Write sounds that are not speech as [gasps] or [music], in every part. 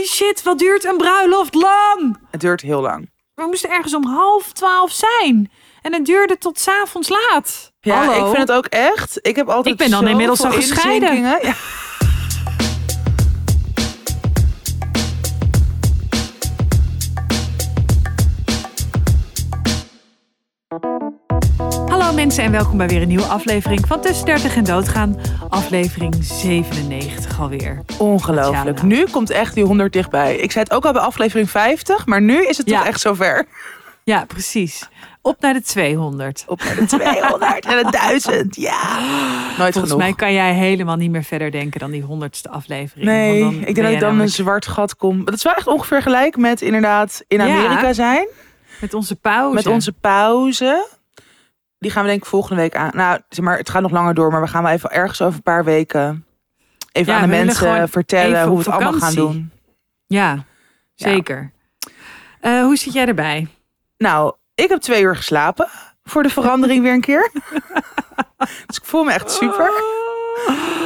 holy shit, wat duurt een bruiloft lang? Het duurt heel lang. We moesten ergens om half twaalf zijn. En het duurde tot 's avonds laat. Ja, Hallo? ik vind het ook echt. Ik heb altijd Ik ben dan inmiddels al gescheiden. Ja. Mensen en welkom bij weer een nieuwe aflevering van Tussen 30 en Doodgaan. Aflevering 97 alweer. Ongelooflijk. Nou. Nu komt echt die 100 dichtbij. Ik zei het ook al bij aflevering 50, maar nu is het Ja. toch echt zover. Ja, precies. Op naar de 200. Op naar de 200 en de [laughs] 1000. Ja. Nooit Volgens genoeg. mij kan jij helemaal niet meer verder denken dan die honderdste aflevering. Nee, dan ik denk dat ik dan een zwart gat kom. Dat is wel echt ongeveer gelijk met inderdaad in Ja. Amerika zijn. Met onze pauze. Met onze pauze. Die gaan we denk ik volgende week aan. Nou, zeg maar, het gaat nog langer door, maar we gaan wel even ergens over een paar weken even Ja, aan de mensen vertellen hoe we het allemaal gaan doen. Ja, zeker. Eh, hoe zit jij erbij? Nou, ik heb twee uur geslapen. Voor de verandering weer een keer. [laughs] dus ik voel me echt super.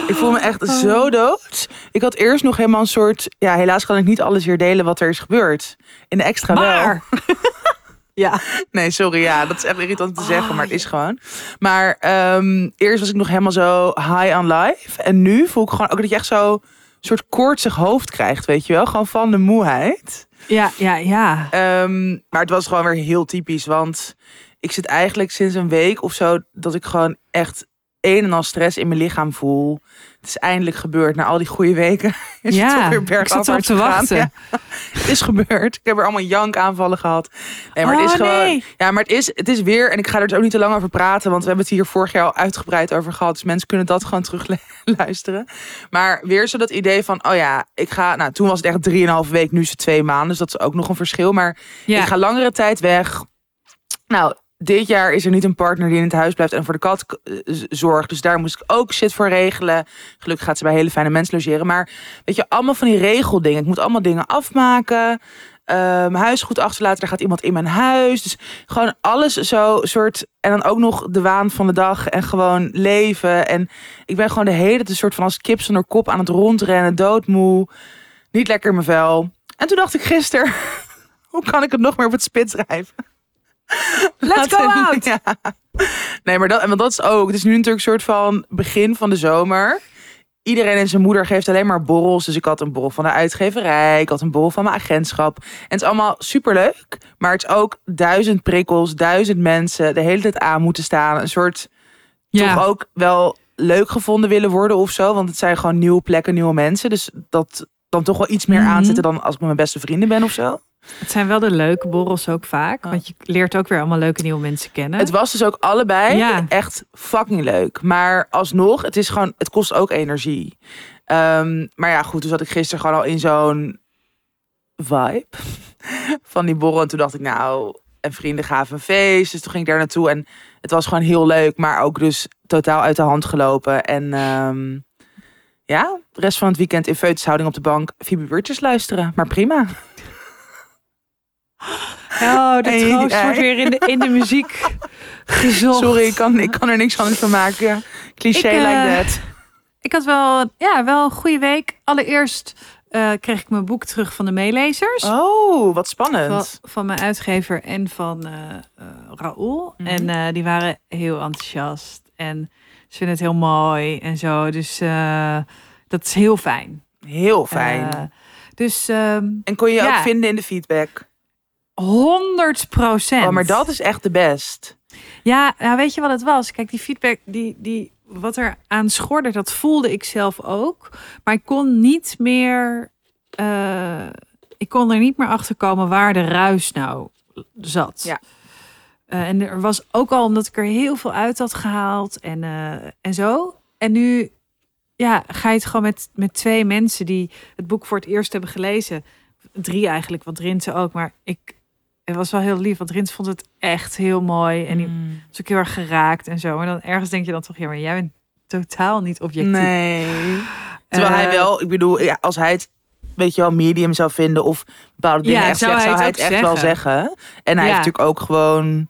Ik voel me echt Oh. zo dood. Ik had eerst nog helemaal een soort... Ja, helaas kan ik niet alles weer delen wat er is gebeurd. In de extra wel. Ja. Nee, sorry. Ja, dat is echt irritant te Oh, zeggen, maar het is gewoon. Maar ehm, eerst was ik nog helemaal zo high on life. En nu voel ik gewoon ook dat je echt zo... soort koortsig hoofd krijgt, weet je wel? Gewoon van de moeheid. Ja, ja, ja. Ehm, maar het was gewoon weer heel typisch. Want ik zit eigenlijk sinds een week of zo... dat ik gewoon echt een en al stress in mijn lichaam voel. Het is eindelijk gebeurd. Na al die goede weken [laughs] is het toch Ja, weer ik zat te wachten. Ja, het is gebeurd. Ik heb er allemaal jankaanvallen gehad. Nee, maar het Oh, is gewoon... nee. Ja, maar het is, het is weer... En ik ga er dus ook niet te lang over praten. Want we hebben het hier vorig jaar al uitgebreid over gehad. Dus mensen kunnen dat gewoon terug [laughs] luisteren. Maar weer zo dat idee van... Oh ja, ik ga... Nou, toen was het echt drieënhalve week. Nu is het twee maanden. Dus dat is ook nog een verschil. Maar ja. ik ga langere tijd weg. Nou, dit jaar is er niet een partner die in het huis blijft en voor de kat eh, zorgt. Dus daar moest ik ook shit voor regelen. Gelukkig gaat ze bij hele fijne mensen logeren. Maar weet je, allemaal van die regeldingen. Ik moet allemaal dingen afmaken. mijn huis goed achterlaten. Er gaat iemand in mijn huis. Dus gewoon alles zo soort. En dan ook nog de waan van de dag. En gewoon leven. En ik ben gewoon de hele tijd een soort van als kip zonder kop aan het rondrennen. Doodmoe. Niet lekker in mijn vel. En toen dacht ik gisteren. [laughs] Hoe kan ik het nog meer op het spit schrijven? Let's go out! [laughs] Ja. Nee, maar dat, en want dat is ook. Het is nu natuurlijk een soort van begin van de zomer. Iedereen en zijn moeder geeft alleen maar borrels. Dus ik had een borrel van de uitgeverij. Ik had een borrel van mijn agentschap. En het is allemaal superleuk. Maar het is ook duizend prikkels, duizend mensen. De hele tijd aan moeten staan. Een soort ja. toch ook wel leuk gevonden willen worden of zo. Want het zijn gewoon nieuwe plekken, nieuwe mensen. Dus dat dan toch wel iets meer Mhm. aanzetten dan als ik met mijn beste vrienden ben of zo. Het zijn wel de leuke borrels ook vaak. Oh. Want je leert ook weer allemaal leuke nieuwe mensen kennen. Het was dus ook allebei Ja. echt fucking leuk. Maar alsnog, het is gewoon, het kost ook energie. Ehm, maar ja, goed, toen zat ik gisteren gewoon al in zo'n vibe [laughs] van die borrel. En toen dacht ik, nou, en vrienden gaven een feest. Dus toen ging ik daar naartoe. En het was gewoon heel leuk, maar ook dus totaal uit de hand gelopen. En ehm, ja, de rest van het weekend in feutushouding op de bank Phoebe luisteren. Maar prima. Oh, de En- troost wordt weer in de, in de muziek [laughs] gezocht. Sorry, ik kan, ik kan er niks anders van maken. Cliché Ik, eh, like that. Ik had wel, ja, wel een goede week. Allereerst eh, kreeg ik mijn boek terug van de meelezers. Oh, wat spannend. van mijn uitgever en van eh eh, Raoul. Mhm. En eh, die waren heel enthousiast. En ze vinden het heel mooi en zo. Dus eh, dat is heel fijn. Heel fijn. Eh, dus ehm en kon je je ja. ook vinden in de feedback? 100 procent. Oh, maar dat is echt de best. Ja, nou weet je wat het was? Kijk, die feedback, die, die, wat er aan schorde, dat voelde ik zelf ook. Maar ik kon niet meer, eh, ik kon er niet meer achter komen waar de ruis nou zat. Ja. Eh, en er was ook al omdat ik er heel veel uit had gehaald en, eh, en zo. En nu ja, ga je het gewoon met, met twee mensen die het boek voor het eerst hebben gelezen. Drie eigenlijk, want Rintse ook. Maar ik, het was wel heel lief, want Rintse vond het echt heel mooi. En die Mm. was ook heel erg geraakt en zo. Maar dan ergens denk je dan toch, ja, maar jij bent totaal niet objectief. Nee. Terwijl Eh, hij wel, ik bedoel, ja, als hij het, weet je wel, medium zou vinden of bepaalde dingen Ja, echt zou zegt, hij zou hij het echt wel zeggen. En hij Ja. heeft natuurlijk ook gewoon,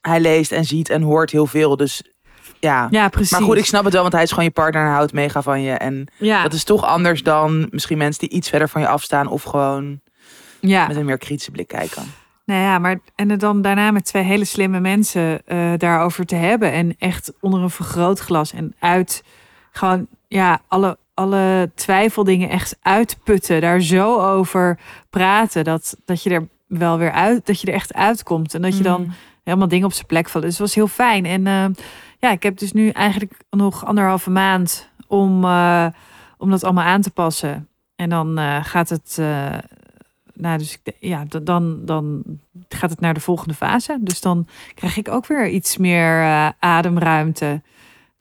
hij leest en ziet en hoort heel veel. Dus ja. Ja, precies. Maar goed, ik snap het wel, want hij is gewoon je partner en houdt mega van je. En ja, dat is toch anders dan misschien mensen die iets verder van je afstaan of gewoon ja. met een meer kritische blik kijken. Nou ja, maar en het dan daarna met twee hele slimme mensen eh, daarover te hebben. En echt onder een vergrootglas en uit gewoon ja, alle, alle twijfeldingen echt uitputten. Daar zo over praten dat, dat je er wel weer uit, dat je er echt uitkomt. En dat je dan Mm. helemaal dingen op zijn plek vallen. Dus het was heel fijn. En eh, ja, ik heb dus nu eigenlijk nog anderhalve maand om, eh, om dat allemaal aan te passen. En dan gaat het. Nou, dus ja, dan, dan gaat het naar de volgende fase. Dus dan krijg ik ook weer iets meer eh, ademruimte.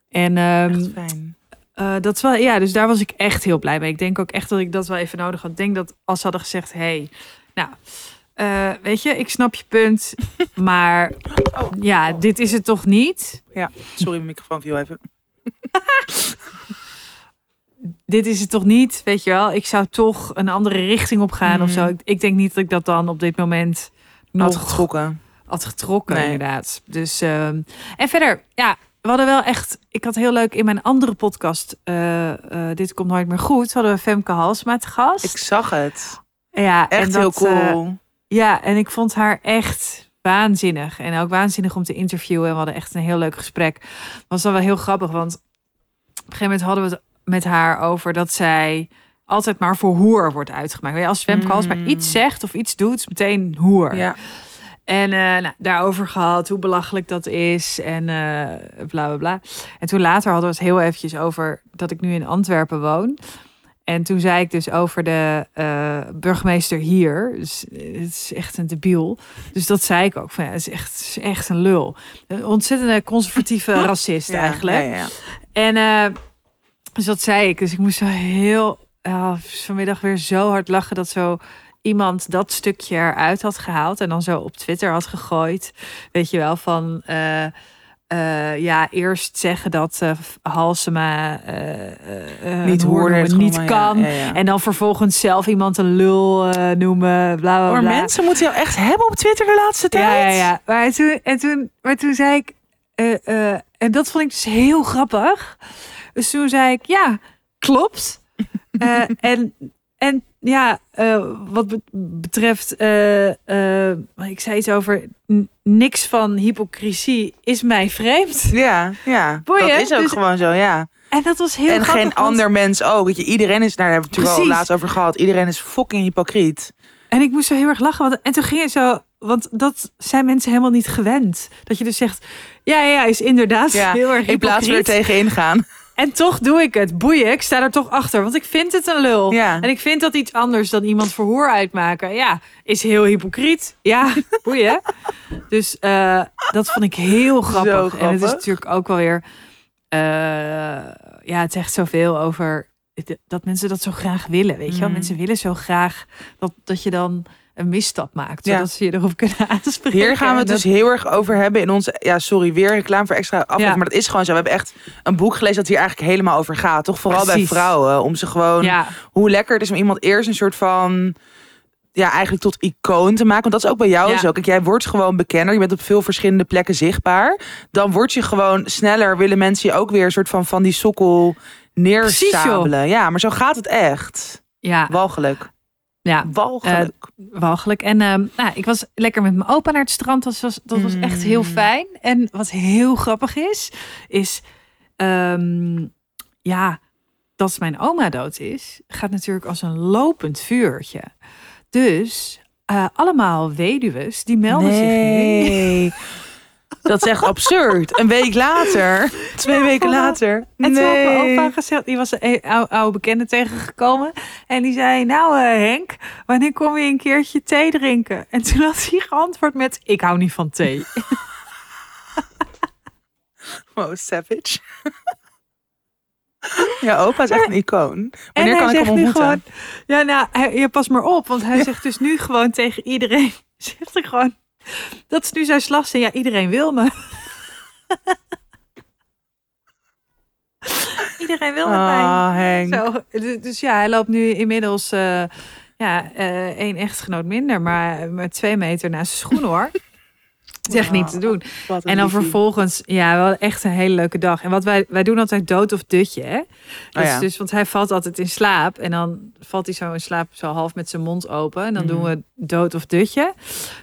En ehm, fijn. eh, dat is wel, ja, dus daar was ik echt heel blij mee. Ik denk ook echt dat ik dat wel even nodig had. Ik denk dat als ze hadden gezegd: hey, nou, eh, weet je, ik snap je punt, [laughs] maar Oh. ja, dit is het toch niet? Ja, sorry, mijn microfoon viel even. [laughs] Dit is het toch niet? Weet je wel, ik zou toch een andere richting op gaan of Mhm. zo. Ik, ik denk niet dat ik dat dan op dit moment Had nog getrokken. had getrokken, Nee. inderdaad. Dus, ehm, en verder, ja, we hadden wel echt... Ik had heel leuk in mijn andere podcast, eh, eh, Dit Komt Nooit Meer Goed, hadden we Femke Halsma te gast. Ik zag het. ja, Echt en heel dat, eh, cool. ja, en ik vond haar echt waanzinnig. En ook waanzinnig om te interviewen. En we hadden echt een heel leuk gesprek. Was dan wel heel grappig, want op een gegeven moment hadden we het met haar over dat zij altijd maar voor hoer wordt uitgemaakt. Als Halsma Mm. iets zegt of iets doet, meteen hoer. ja. En eh, nou, daarover gehad, hoe belachelijk dat is en eh, bla bla bla. En toen later hadden we het heel eventjes over dat ik nu in Antwerpen woon. En toen zei ik dus over de eh, burgemeester hier. Dus het is echt een debiel. Dus dat zei ik ook. Van, ja, het, is echt, het is echt een lul. Een ontzettende conservatieve [laughs] racist Ja, eigenlijk. Ja. En dus dat zei ik. Dus ik moest zo heel vanmiddag weer zo hard lachen dat zo iemand dat stukje eruit had gehaald en dan zo op Twitter had gegooid. Weet je wel van. eh, eh, ja, eerst zeggen dat eh, Halsema Niet hoorde het niet kan. Ja, ja, ja. En dan vervolgens zelf iemand een lul noemen, bla bla Maar bla. mensen moeten jou echt hebben op Twitter de laatste tijd. Ja, ja, ja. Maar toen, en toen, maar toen zei ik, en dat vond ik dus heel grappig. Dus toen zei ik, ja, klopt. [laughs] Eh, en, en ja, eh, wat be- betreft, eh, ik zei iets over niks van hypocrisie is mij vreemd. Ja, ja. Boeien, dat is ook dus- gewoon zo, ja. En dat was heel en grappig. geen want- ander mens ook. Weet je, iedereen is, daar hebben we het al laatst over gehad. Iedereen is fucking hypocriet. En ik moest zo heel erg lachen. Want, en toen ging het zo. Want dat zijn mensen helemaal niet gewend. Dat je dus zegt. Ja, ja, is inderdaad Ja, heel erg In plaats er hypocriet. tegenin gaan. En toch doe ik het. Boeien, ik sta er toch achter. Want ik vind het een lul. Ja. En ik vind dat iets anders dan iemand voor hoer uitmaken. Ja, is heel hypocriet. Ja, [laughs] boeien. Dus eh, dat vond ik heel grappig. En het is natuurlijk ook wel weer... eh, ja, het zegt zoveel over dat mensen dat zo graag willen. Weet je wel? Mm. Mensen willen zo graag dat, dat je dan een misstap maakt. Ja. Zodat ze je erop kunnen [laughs] aanspreken. Hier gaan we het dus heel erg over hebben in onze... Ja, sorry, weer reclame voor extra aflevering. Ja. Maar dat is gewoon zo. We hebben echt een boek gelezen dat hier eigenlijk helemaal over gaat. Toch vooral Precies. bij vrouwen. Om ze gewoon... Ja, Hoe lekker het is om iemand eerst een soort van... Ja, eigenlijk tot icoon te maken. Want dat is ook bij jou Ja. zo. Kijk, jij wordt gewoon bekender. Je bent op veel verschillende plekken zichtbaar. Dan word je gewoon sneller... Willen mensen je ook weer een soort van van die sokkel neerstabelen. Ja, maar zo gaat het echt. ja, Walgelijk. Ja. Walgelijk. walgelijk. En ehm, nou, ik was lekker met mijn opa naar het strand. Dat was, dat was echt heel Mm. fijn. En wat heel grappig is, is ehm, ja, dat mijn oma dood is, gaat natuurlijk als een lopend vuurtje. Dus eh, allemaal weduwen die melden zich nu. [laughs] nee. Dat is echt absurd. Een week later. Twee weken later. En toen had mijn Nee. opa gezegd, die was een oude, oude bekende tegengekomen. En die zei, nou eh, Henk, wanneer kom je een keertje thee drinken? En toen had hij geantwoord met, ik hou niet van thee. [laughs] Wow, savage. Ja, opa is echt een icoon. Wanneer en kan ik hem ontmoeten? gewoon, ja nou, hij, ja, pas maar op. Want hij zegt dus nu gewoon tegen iedereen, [laughs] zegt hij gewoon, [laughs] dat is nu zijn slagzin. Ja, iedereen wil me. [laughs] iedereen wil met mij. Ah, Henk. Zo, dus- dus ja, hij loopt nu inmiddels eh, ja, eh, één echtgenoot minder, maar met twee meter naast zijn schoen hoor. Het is echt niet te doen. En dan vervolgens, ja, wel echt een hele leuke dag. En wat wij, wij doen altijd dood of dutje, hè? Dus, Oh ja. dus, want hij valt altijd in slaap. En dan valt hij zo in slaap, zo half met zijn mond open. En dan doen Mhm. we dood of dutje.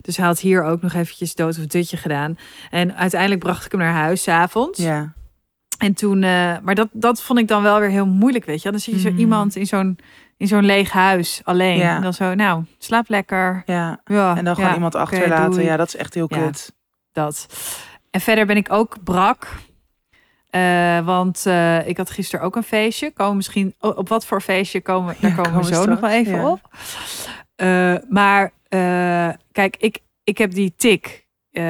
Dus hij had hier ook nog eventjes dood of dutje gedaan. En uiteindelijk bracht ik hem naar huis, 's avonds. Ja. En toen, eh, maar dat, dat vond ik dan wel weer heel moeilijk, weet je. Dan zie je zo Mhm. iemand in zo'n, in zo'n leeg huis, alleen. Ja. En dan zo, nou, slaap lekker. ja. Ja, En dan gewoon ja, iemand achterlaten. ja, dat is echt heel kut. Dat. En verder ben ik ook brak. Eh, want eh, ik had gisteren ook een feestje. Komen misschien op wat voor feestje komen, [laughs] daar komen, komen we zo nog wel even op. Maar kijk, ik, ik heb die tik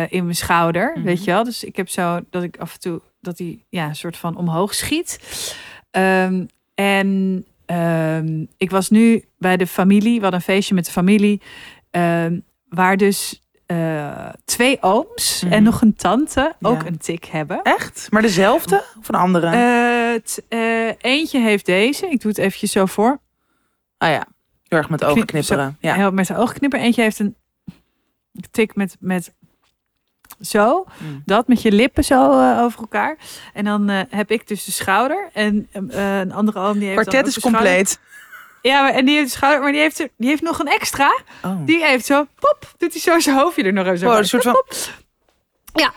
in mijn schouder, Mhm. weet je wel. Dus ik heb zo dat ik af en toe dat die ja een soort van omhoog schiet. Ehm, en ehm, ik was nu bij de familie. We hadden een feestje met de familie, ehm, waar dus eh, twee ooms Mhm. en nog een tante ook Ja. een tik hebben. Echt? Maar dezelfde of een andere? Eh, t- eh, eentje heeft deze. Ik doe het eventjes zo voor. ah ja. Heel erg met ogen knip- knipperen. Ja. Heel met zijn ogen knippen. Eentje heeft een tik met, met zo. Mm. Dat met je lippen zo eh, over elkaar. En dan eh, heb ik dus de schouder. En eh, een andere oom die heeft dan Kwartet is compleet. Ja, maar, en die heeft de schouder. Maar die heeft, er- die heeft nog een extra. Oh. Die heeft zo, pop, doet hij zo zijn hoofdje er nog even bij. een soort van... Ja.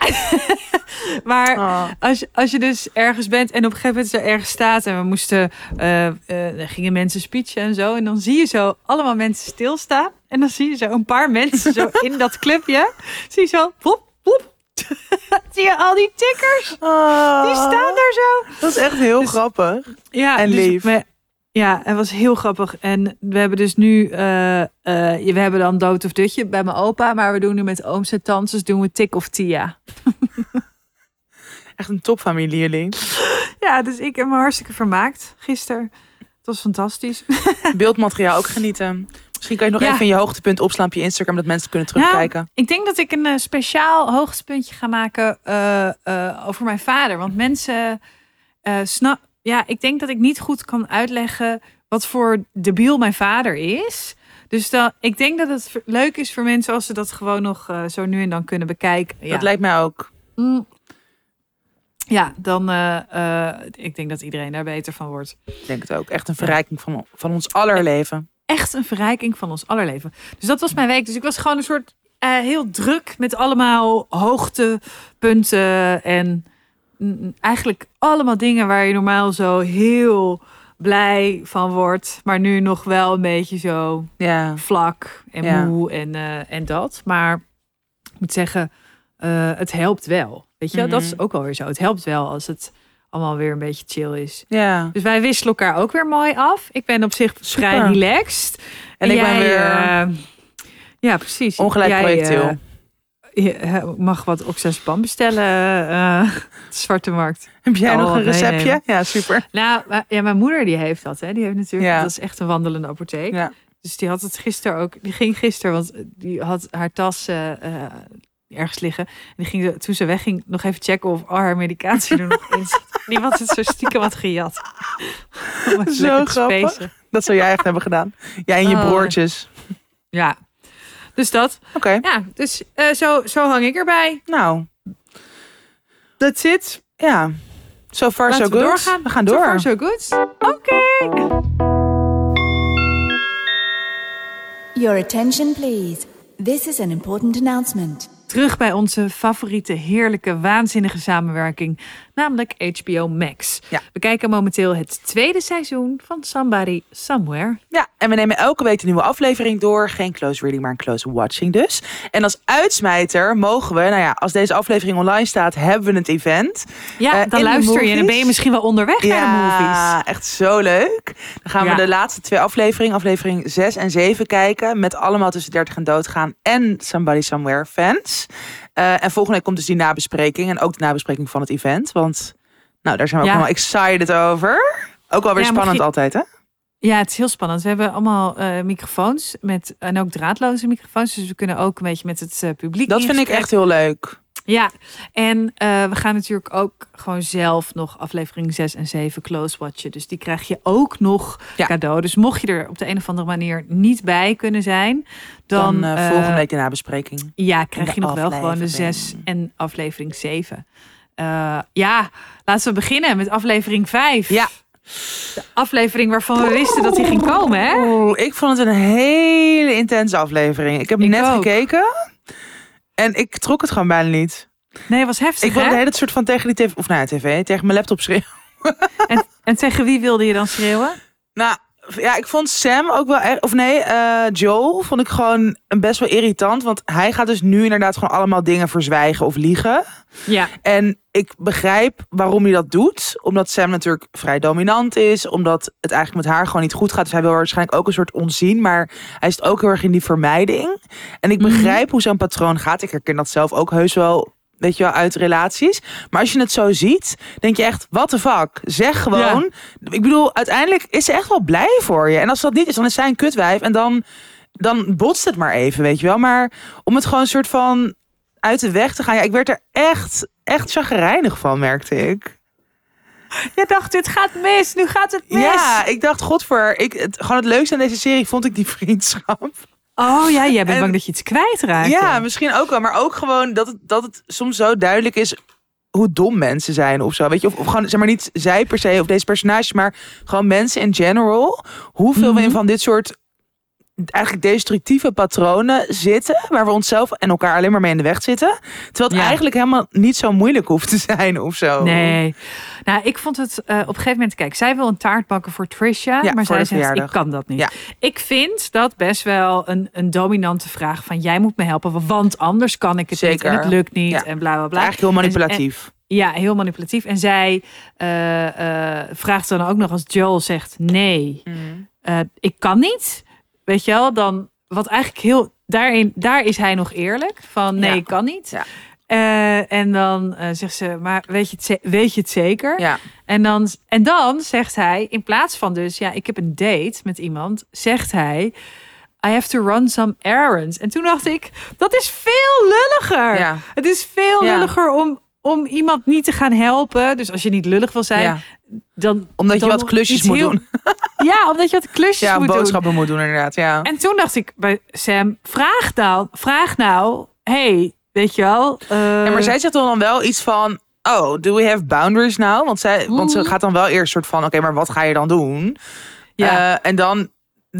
[laughs] maar Oh. als, je- als je dus ergens bent en op een gegeven moment zo ergens staat en we moesten, er gingen mensen speechen en zo. En dan zie je zo allemaal mensen stilstaan. En dan zie je zo een paar [laughs] mensen zo in dat clubje. Zie je zo, plop. [laughs] zie je al die tikkers? Die staan daar zo. Dat is echt heel Dus- grappig. Ja, En dus lief. ja, het was heel grappig. En we hebben dus nu, eh, eh, we hebben dan dood of dutje bij mijn opa. Maar we doen nu met ooms en tantes, doen we tik of tia. [laughs] Echt een topfamilie jullie. Ja, dus ik heb me hartstikke vermaakt gisteren. Het was fantastisch. Beeldmateriaal ook genieten. Misschien kan je nog Ja. even je hoogtepunt opslaan op je Instagram. Dat mensen kunnen terugkijken. Ik denk dat ik een eh, speciaal hoogtepuntje ga maken eh, eh, over mijn vader. Want mensen snap. Ja, ik denk dat ik niet goed kan uitleggen wat voor debiel mijn vader is. Dus dan, ik denk dat het leuk is voor mensen als ze dat gewoon nog zo nu en dan kunnen bekijken. Ja, Dat lijkt mij ook. Mm. ja dan. eh, ik denk dat iedereen daar beter van wordt. Ik denk het ook. Echt een verrijking van, van ons aller leven. Echt een verrijking van ons allerleven. Dus dat was mijn week. Dus ik was gewoon een soort eh, heel druk met allemaal hoogtepunten en mm, eigenlijk allemaal dingen waar je normaal zo heel blij van wordt, maar nu nog wel een beetje zo Ja. vlak en Ja. moe en, eh, en dat. Maar ik moet zeggen, eh, het helpt wel. Weet je, dat Mhm. is ook wel weer zo. Het helpt wel als het allemaal weer een beetje chill is. Ja. Dus wij wisselen elkaar ook weer mooi af. Ik ben op zich vrij Super. relaxed. En ik ben weer eh, ja, precies. ongelijk Jij, projectiel. eh, je mag wat oxazepam bestellen. eh, [laughs] Zwarte Markt. Heb jij oh, nog een receptje? Ja, super. Nou, ja, mijn moeder die heeft dat. Hè. Die heeft natuurlijk, Ja. dat is echt een wandelende apotheek. Ja. Dus die had het gisteren ook. Die ging gisteren, want die had haar tas ergens liggen. En die ging ze- toen ze wegging nog even checken of al haar medicatie er nog in zit. [laughs] Die had het zo stiekem wat gejat. Zo [laughs] grappig. spacen. Dat zou jij echt hebben gedaan. Jij en je Oh. broertjes. Ja. Dus dat. Oké. Ja, dus eh, zo, zo hang ik erbij. Nou, That's it. ja. So far Laten so we good. doorgaan. We gaan So door. far, so good. Oké. Your attention, please. This is an important announcement. Terug bij onze favoriete, heerlijke, waanzinnige samenwerking, namelijk HBO Max. Ja. We kijken momenteel het tweede seizoen van Somebody Somewhere. Ja, en we nemen elke week een nieuwe aflevering door. Geen close reading, maar een close watching dus. En als uitsmijter mogen we, nou ja, als deze aflevering online staat, hebben we het event. Ja, Eh, dan luister je en dan ben je misschien wel onderweg naar de movies. Ja, echt zo leuk. Dan gaan Ja. we de laatste twee afleveringen, aflevering 6 en 7 kijken. Met allemaal tussen 30 en doodgaan en Somebody Somewhere fans. Eh, en volgende week komt dus die nabespreking. En ook de nabespreking van het event. Want nou, daar zijn we ook Ja. wel excited over. Ook wel weer Ja, spannend je- altijd, hè? Ja, het is heel spannend. We hebben allemaal eh, microfoons met, en ook draadloze microfoons. Dus we kunnen ook een beetje met het eh, publiek Dat in vind ik echt heel leuk. Ja, en eh, we gaan natuurlijk ook gewoon zelf nog aflevering 6 en 7 close watchen. Dus die krijg je ook nog Ja. cadeau. Dus mocht je er op de een of andere manier niet bij kunnen zijn, dan, Dan, eh, eh, volgende week de nabespreking. Ja, krijg je nog wel gewoon de aflevering. 6 en aflevering 7. Eh, ja, laten we beginnen met aflevering 5. Ja. De aflevering waarvan we wisten dat die ging komen, hè? Ik vond het een hele intense aflevering. Ik heb Ik net ook. gekeken en ik trok het gewoon bijna niet. Nee, het was heftig, Ik wilde hè? de hele soort van tegen die tv, of nou ja, tv, tegen mijn laptop schreeuwen. En, en tegen wie wilde je dan schreeuwen? [laughs] Nou, ja, ik vond Sam ook wel echt, of nee, eh, Joel vond ik gewoon een best wel irritant, want hij gaat dus nu inderdaad gewoon allemaal dingen verzwijgen of liegen. Ja, En ik begrijp waarom hij dat doet. Omdat Sam natuurlijk vrij dominant is. Omdat het eigenlijk met haar gewoon niet goed gaat. Dus hij wil waarschijnlijk ook een soort onzien. Maar hij is ook heel erg in die vermijding. En ik Mhm. begrijp hoe zo'n patroon gaat. Ik herken dat zelf ook heus wel. Weet je wel, uit relaties. Maar als je het zo ziet, denk je echt, what the fuck? Zeg gewoon. Ik bedoel, uiteindelijk is ze echt wel blij voor je. En als dat niet is, dan is zij een kutwijf. En dan, dan botst het maar even, weet je wel. Maar om het gewoon een soort van uit de weg te gaan. Ja, ik werd er echt, echt chagrijnig van, merkte ik. je dacht, dit gaat mis, nu gaat het mis. Ja, ik dacht, godver. Ik, het, gewoon het leukste aan deze serie vond ik die [laughs] vriendschap. Oh ja, jij bent En- bang dat je iets kwijtraakt. Ja, misschien ook wel. Maar ook gewoon dat het, dat het soms zo duidelijk is hoe dom mensen zijn of zo. Weet je, of, of gewoon, zeg maar niet zij per se of deze personages, maar gewoon mensen in general. Hoeveel we in Mhm. van dit soort eigenlijk destructieve patronen zitten, waar we onszelf en elkaar alleen maar mee in de weg zitten. Terwijl het Ja. eigenlijk helemaal niet zo moeilijk hoeft te zijn of zo. Nee. Nou, ik vond het eh, op een gegeven moment... Kijk, zij wil een taart bakken voor Trisha. Ja, maar voor zij zegt, ik kan dat niet. Ja. Ik vind dat best wel een, een dominante vraag van... jij moet me helpen, want anders kan ik het Zeker. niet. En het lukt niet en bla, bla, bla. Eigenlijk heel En- manipulatief. Ja, heel manipulatief. En zij eh, eh, vraagt dan ook nog als Joel zegt nee, Mm. ik kan niet. Weet je wel, dan wat eigenlijk heel daarin, daar is hij nog eerlijk van nee, Ja. ik kan niet. Ja. Eh, en dan eh, zegt ze, maar weet je het, weet je het zeker? Ja. En dan, en dan zegt hij, in plaats van dus, ja, ik heb een date met iemand, zegt hij, I have to run some errands. En toen dacht ik, dat is veel lulliger. Ja. Het is veel lulliger om, om iemand niet te gaan helpen. Dus als je niet lullig wil zijn, Ja. dan... Omdat je dan wat klusjes moet heel- doen. [laughs] Ja, omdat je wat klusjes Ja, moet doen. boodschappen moet doen inderdaad. Ja. En toen dacht ik bij Sam, vraag nou, vraag nou, hey, weet je wel. eh, Ja, maar zij zegt dan wel iets van... Oh, do we have boundaries now? Want, zij, want ze gaat dan wel eerst soort van... Oké, maar wat ga je dan doen? Ja. Eh, en dan,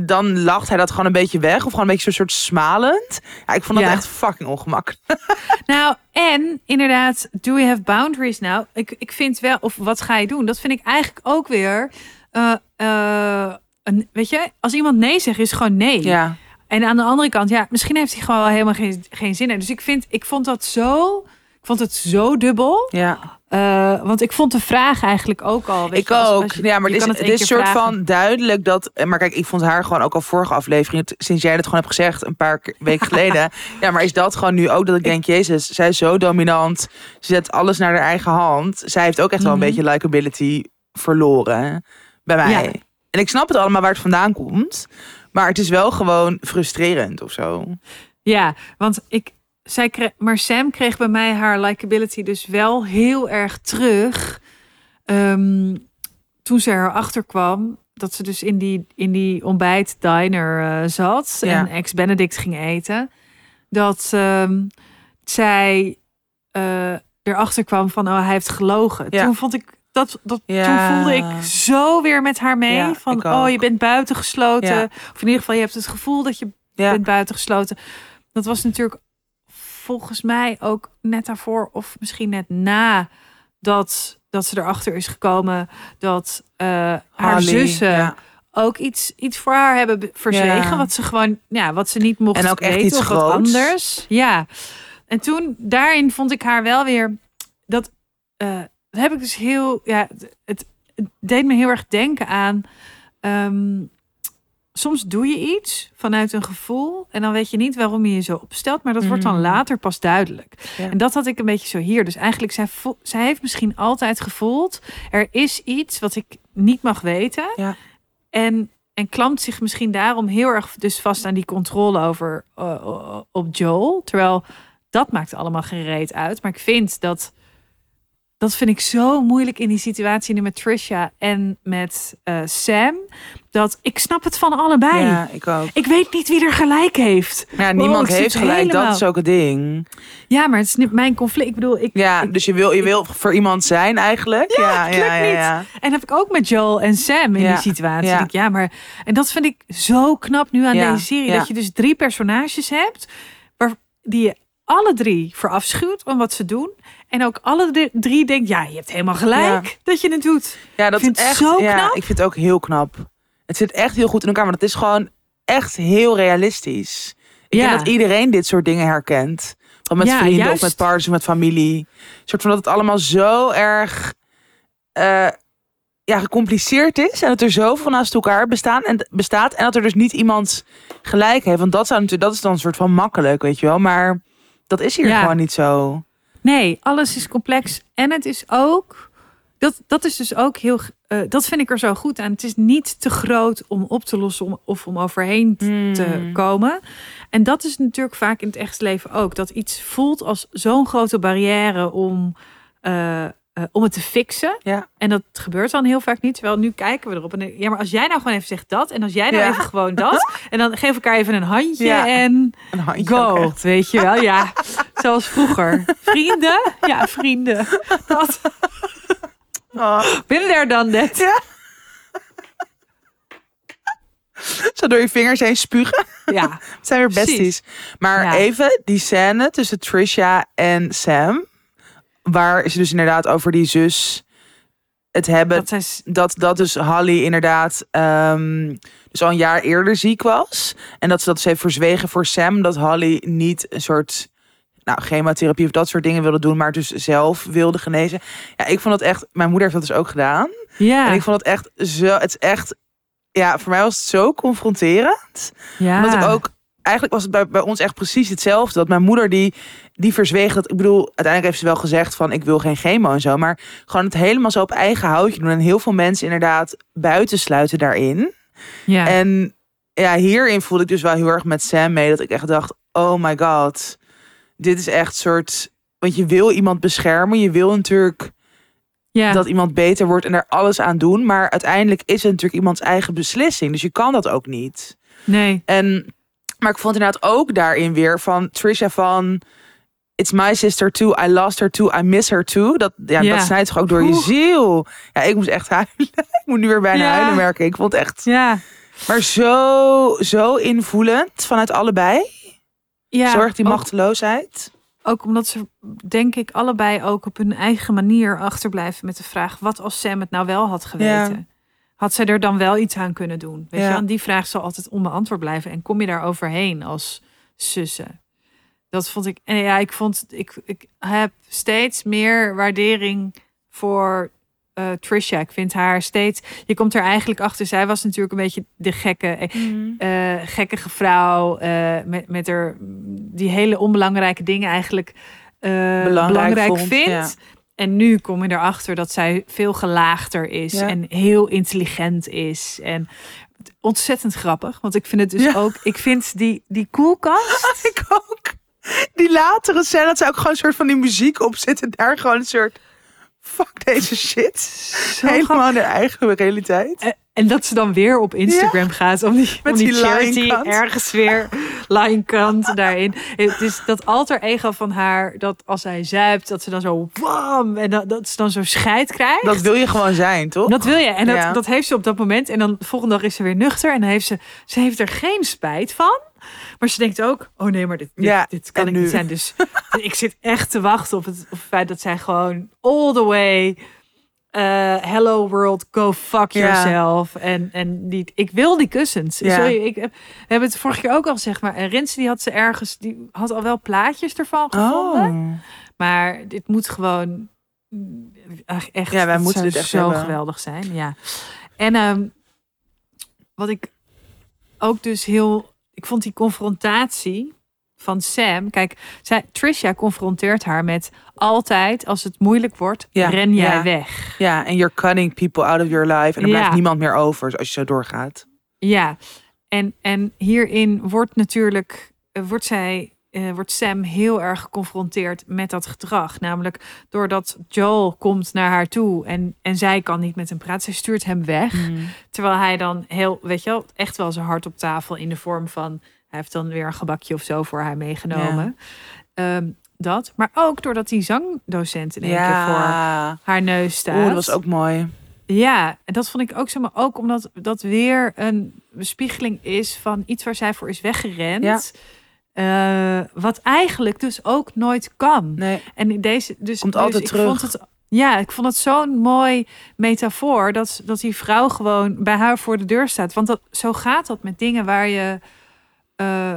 dan lacht hij dat gewoon een beetje weg. Of gewoon een beetje zo'n soort smalend. Ja, ik vond dat Ja. echt fucking ongemakkelijk. [laughs] Nou, en inderdaad, do we have boundaries nou? Ik, ik vind wel, of wat ga je doen? Dat vind ik eigenlijk ook weer. eh, eh, een, weet je, als iemand nee zegt, is gewoon nee. Ja, En aan de andere kant, ja, misschien heeft hij gewoon wel helemaal geen, geen zin in. Dus ik vind, ik vond dat zo, vond het zo dubbel. ja. Eh, want ik vond de vraag eigenlijk ook al. Weet ik je, als- ook. als je- ja, maar je het is, het keer soort vragen. van duidelijk dat... Maar kijk, ik vond haar gewoon ook al vorige aflevering... het- Sinds jij dat gewoon hebt gezegd, een paar weken [laughs] geleden. ja, maar is dat gewoon nu ook dat ik denk... Jezus, zij is zo dominant. Ze zet alles naar haar eigen hand. Zij heeft ook echt wel een Mhm. beetje likability verloren. Bij mij. Ja. En ik snap het allemaal waar het vandaan komt. Maar het is wel gewoon frustrerend of zo. Ja, want ik, zij kreeg, maar Sam kreeg bij mij haar likability dus wel heel erg terug. Ehm, toen ze erachter kwam dat ze dus in die, in die ontbijtdiner eh zat Ja. en ex-Benedict ging eten. Dat ehm, zij eh, erachter kwam van, oh, hij heeft gelogen. Ja. Toen vond ik dat, dat Ja. toen voelde ik zo weer met haar mee. Ja, van, oh, je bent buitengesloten. Ja. Of in ieder geval, je hebt het gevoel dat je Ja. bent buitengesloten. Dat was natuurlijk volgens mij ook net daarvoor of misschien net na dat, dat ze erachter is gekomen dat eh, haar zussen ja. ook iets, iets voor haar hebben be- verzwegen. Ja. Wat ze gewoon, ja, wat ze niet mocht En ook echt weten iets of wat groots. anders. Ja. En toen, daarin vond ik haar wel weer, dat, eh, dat heb ik dus heel, ja, het, het deed me heel erg denken aan, ehm, soms doe je iets vanuit een gevoel en dan weet je niet waarom je je zo opstelt, maar dat wordt dan Mm. later pas duidelijk. Ja. En dat had ik een beetje zo hier. Dus eigenlijk, zij, zij heeft misschien altijd gevoeld, er is iets wat ik niet mag weten. Ja. En, en klampt zich misschien daarom heel erg dus vast aan die controle over uh, op Joel. Terwijl dat maakt allemaal geen reet uit. Maar ik vind dat, dat vind ik zo moeilijk in die situatie nu met Trisha en met eh, Sam. Dat ik snap het van allebei. Ja, ik ook. Ik weet niet wie er gelijk heeft. Ja, niemand heeft gelijk. helemaal- Dat is ook het ding. Ja, maar het is niet mijn conflict. Ik bedoel, ik, Ja, ik- dus je wil, je wil voor iemand zijn eigenlijk. Ja, het lukt niet. En heb ik ook met Joel en Sam in Ja, die situatie. ja. Ja. ja, maar en dat vind ik zo knap nu aan Ja, deze serie. ja. Dat je dus drie personages hebt waar, die je alle drie verafschuwt om wat ze doen. En ook alle drie- denkt, ja, je hebt helemaal gelijk dat je het doet. Ja, dat vind is echt zo ja, knap. Ik vind het ook heel knap. Het zit echt heel goed in elkaar, maar het is gewoon echt heel realistisch. Ik Ja. denk dat iedereen dit soort dingen herkent. Van met Ja, vrienden juist. of met partners of met familie. Een soort van dat het allemaal zo erg eh, ja, gecompliceerd is. En dat er zoveel naast elkaar bestaan en, bestaat. En dat er dus niet iemand gelijk heeft. Want dat, zou natuurlijk, dat is dan een soort van makkelijk, weet je wel. Maar dat is hier Ja. gewoon niet zo. Nee, alles is complex. En het is ook. Dat, dat is dus ook heel. eh, dat vind ik er zo goed aan. Het is niet te groot om op te lossen om, of om overheen te Hmm. komen. En dat is natuurlijk vaak in het echte leven ook. Dat iets voelt als zo'n grote barrière om, eh, eh, om het te fixen. Ja. En dat gebeurt dan heel vaak niet. Terwijl nu kijken we erop. En dan- ja, maar als jij nou gewoon even zegt dat. En als jij nou Ja. even gewoon dat. [laughs] En dan geef elkaar even een handje. Ja. En Een handje go. Weet je wel? Ja, [laughs] zoals vroeger. Vrienden? Ja, vrienden. [laughs] Dat. Oh. Been there, done that. Ja. Zo door je vingers heen spugen. Ja, Het zijn weer Precies. besties. Maar Ja. even die scène tussen Trisha en Sam. Waar ze dus inderdaad over die zus het hebben. dat is... Dat, dat dus Holly inderdaad ehm, dus al een jaar eerder ziek was. En dat ze dat dus heeft verzwegen voor Sam. Dat Holly niet een soort nou, chemotherapie of dat soort dingen wilde doen. Maar dus zelf wilde genezen. Ja, ik vond dat echt... Mijn moeder heeft dat dus ook gedaan. Ja, En ik vond het echt zo... Het is echt... Ja, voor mij was het zo confronterend. ja. Omdat ik ook, eigenlijk was het bij, bij ons echt precies hetzelfde. Dat mijn moeder die, die verzweeg dat. Ik bedoel, uiteindelijk heeft ze wel gezegd van ik wil geen chemo en zo. Maar gewoon het helemaal zo op eigen houtje doen. En heel veel mensen inderdaad buitensluiten daarin. ja. En ja, hierin voelde ik dus wel heel erg met Sam mee. Dat ik echt dacht, oh my god. Dit is echt soort... Want je wil iemand beschermen. Je wil natuurlijk ja. dat iemand beter wordt en er alles aan doen. Maar uiteindelijk is het natuurlijk iemands eigen beslissing. Dus je kan dat ook niet. Nee, En, maar ik vond inderdaad ook daarin weer van Trisha van... It's my sister too. I lost her too. I miss her too. Dat, ja, Ja. dat snijdt toch ook door je ziel. Ja, ik moest echt huilen. [laughs] ik moet nu weer bijna Ja. huilen merken. Ik vond echt... ja. Maar zo, zo invoelend vanuit allebei. ja. Zorg die ook- machteloosheid. Ook omdat ze, denk ik, allebei ook op hun eigen manier achterblijven met de vraag: wat als Sam het nou wel had geweten? Had zij er dan wel iets aan kunnen doen? Weet Ja. je, en die vraag zal altijd onbeantwoord blijven. En kom je daar overheen als zussen? Dat vond ik. En ja, ik vond. Ik, ik heb steeds meer waardering voor eh, Trisha. Ik vind haar steeds. Je komt er eigenlijk achter. Zij was natuurlijk een beetje de gekke. eh, gekkige vrouw eh, met, met haar die hele onbelangrijke dingen eigenlijk eh, belangrijk, vond, vindt. ja. En nu kom je erachter dat zij veel gelaagder is Ja. en heel intelligent is. En ontzettend grappig. Want ik vind het dus Ja. ook. Ik vind die, die koelkast. [laughs] Ik ook. Die latere scène, dat ze ook gewoon een soort van die muziek op zitten. Daar gewoon een soort... Fuck deze shit. zo Helemaal in haar eigen realiteit. Eh, En dat ze dan weer op Instagram gaat om die, Met om die, die charity ergens weer line-kant daarin. Het is dat alter ego van haar, dat als hij zuipt, dat ze dan zo wam en dat, dat ze dan zo scheid krijgt. Dat wil je gewoon zijn, toch? Dat wil je. En dat, Ja. dat heeft ze op dat moment. En dan de volgende dag is ze weer nuchter. En dan heeft ze, ze heeft er geen spijt van. Maar ze denkt ook, oh nee, maar dit, dit, Ja, dit kan ik nu? niet zijn. Dus [laughs] ik zit echt te wachten op het, op het feit dat zij gewoon all the way... eh, hello world, go fuck Ja. yourself. En, en die, ik wil die kussens. Ja. Sorry, ik heb, we hebben het vorige keer ook al gezegd. Maar en Rins die had ze ergens, die had al wel plaatjes ervan gevonden. Oh. Maar dit moet gewoon mm, echt. Ja, wij moeten dit echt zo hebben. geweldig zijn. Ja. En ehm, wat ik ook dus heel. Ik vond die confrontatie van Sam. Kijk, zij, Trisha confronteert haar met altijd als het moeilijk wordt, Ja, ren jij ja. weg. Ja, en you're cutting people out of your life. En er Ja. blijft niemand meer over als je zo doorgaat. Ja, en, en hierin wordt natuurlijk, eh, wordt zij eh, wordt Sam heel erg geconfronteerd met dat gedrag. Namelijk doordat Joel komt naar haar toe en, en zij kan niet met hem praten. Zij stuurt hem weg. Mm. Terwijl hij dan heel, weet je wel, echt wel zijn hart op tafel in de vorm van... Hij heeft dan weer een gebakje of zo voor haar meegenomen. Ehm, dat. Maar ook doordat die zangdocent in één keer voor Ja. haar neus staat. Oeh, dat was ook mooi. Ja, en dat vond ik ook zo, maar ook omdat dat weer een bespiegeling is van iets waar zij voor is weggerend. Ja. Eh, wat eigenlijk dus ook nooit kan. Nee. En in deze, dus, Komt dus altijd ik terug. Vond het, ja, ik vond het zo'n mooi metafoor dat, dat die vrouw gewoon bij haar voor de deur staat. Want dat, zo gaat dat met dingen waar je, eh,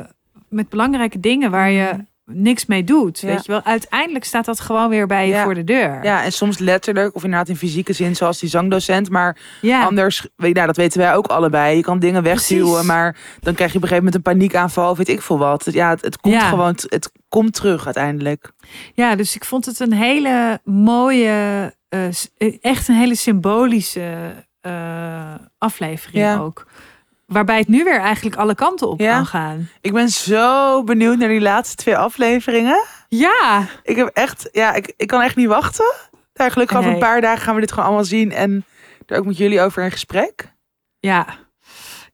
met belangrijke dingen waar je niks mee doet. Ja. Weet je wel, uiteindelijk staat dat gewoon weer bij je Ja. voor de deur. Ja, en soms letterlijk of inderdaad in fysieke zin, zoals die zangdocent. Maar ja. anders, weet je, nou, dat weten wij ook allebei. Je kan dingen wegduwen, maar dan krijg je op een gegeven moment een paniekaanval, of weet ik veel wat. Ja, het, het komt gewoon, het komt terug uiteindelijk. Ja, dus ik vond het een hele mooie, eh, s- echt een hele symbolische eh, aflevering ook. Waarbij het nu weer eigenlijk alle kanten op Ja. kan gaan. Ik ben zo benieuwd naar die laatste twee afleveringen. Ja, Ik heb echt, ja, ik, ik kan echt niet wachten. Daar gelukkig over een paar dagen gaan we dit gewoon allemaal zien en er ook met jullie over in gesprek. ja.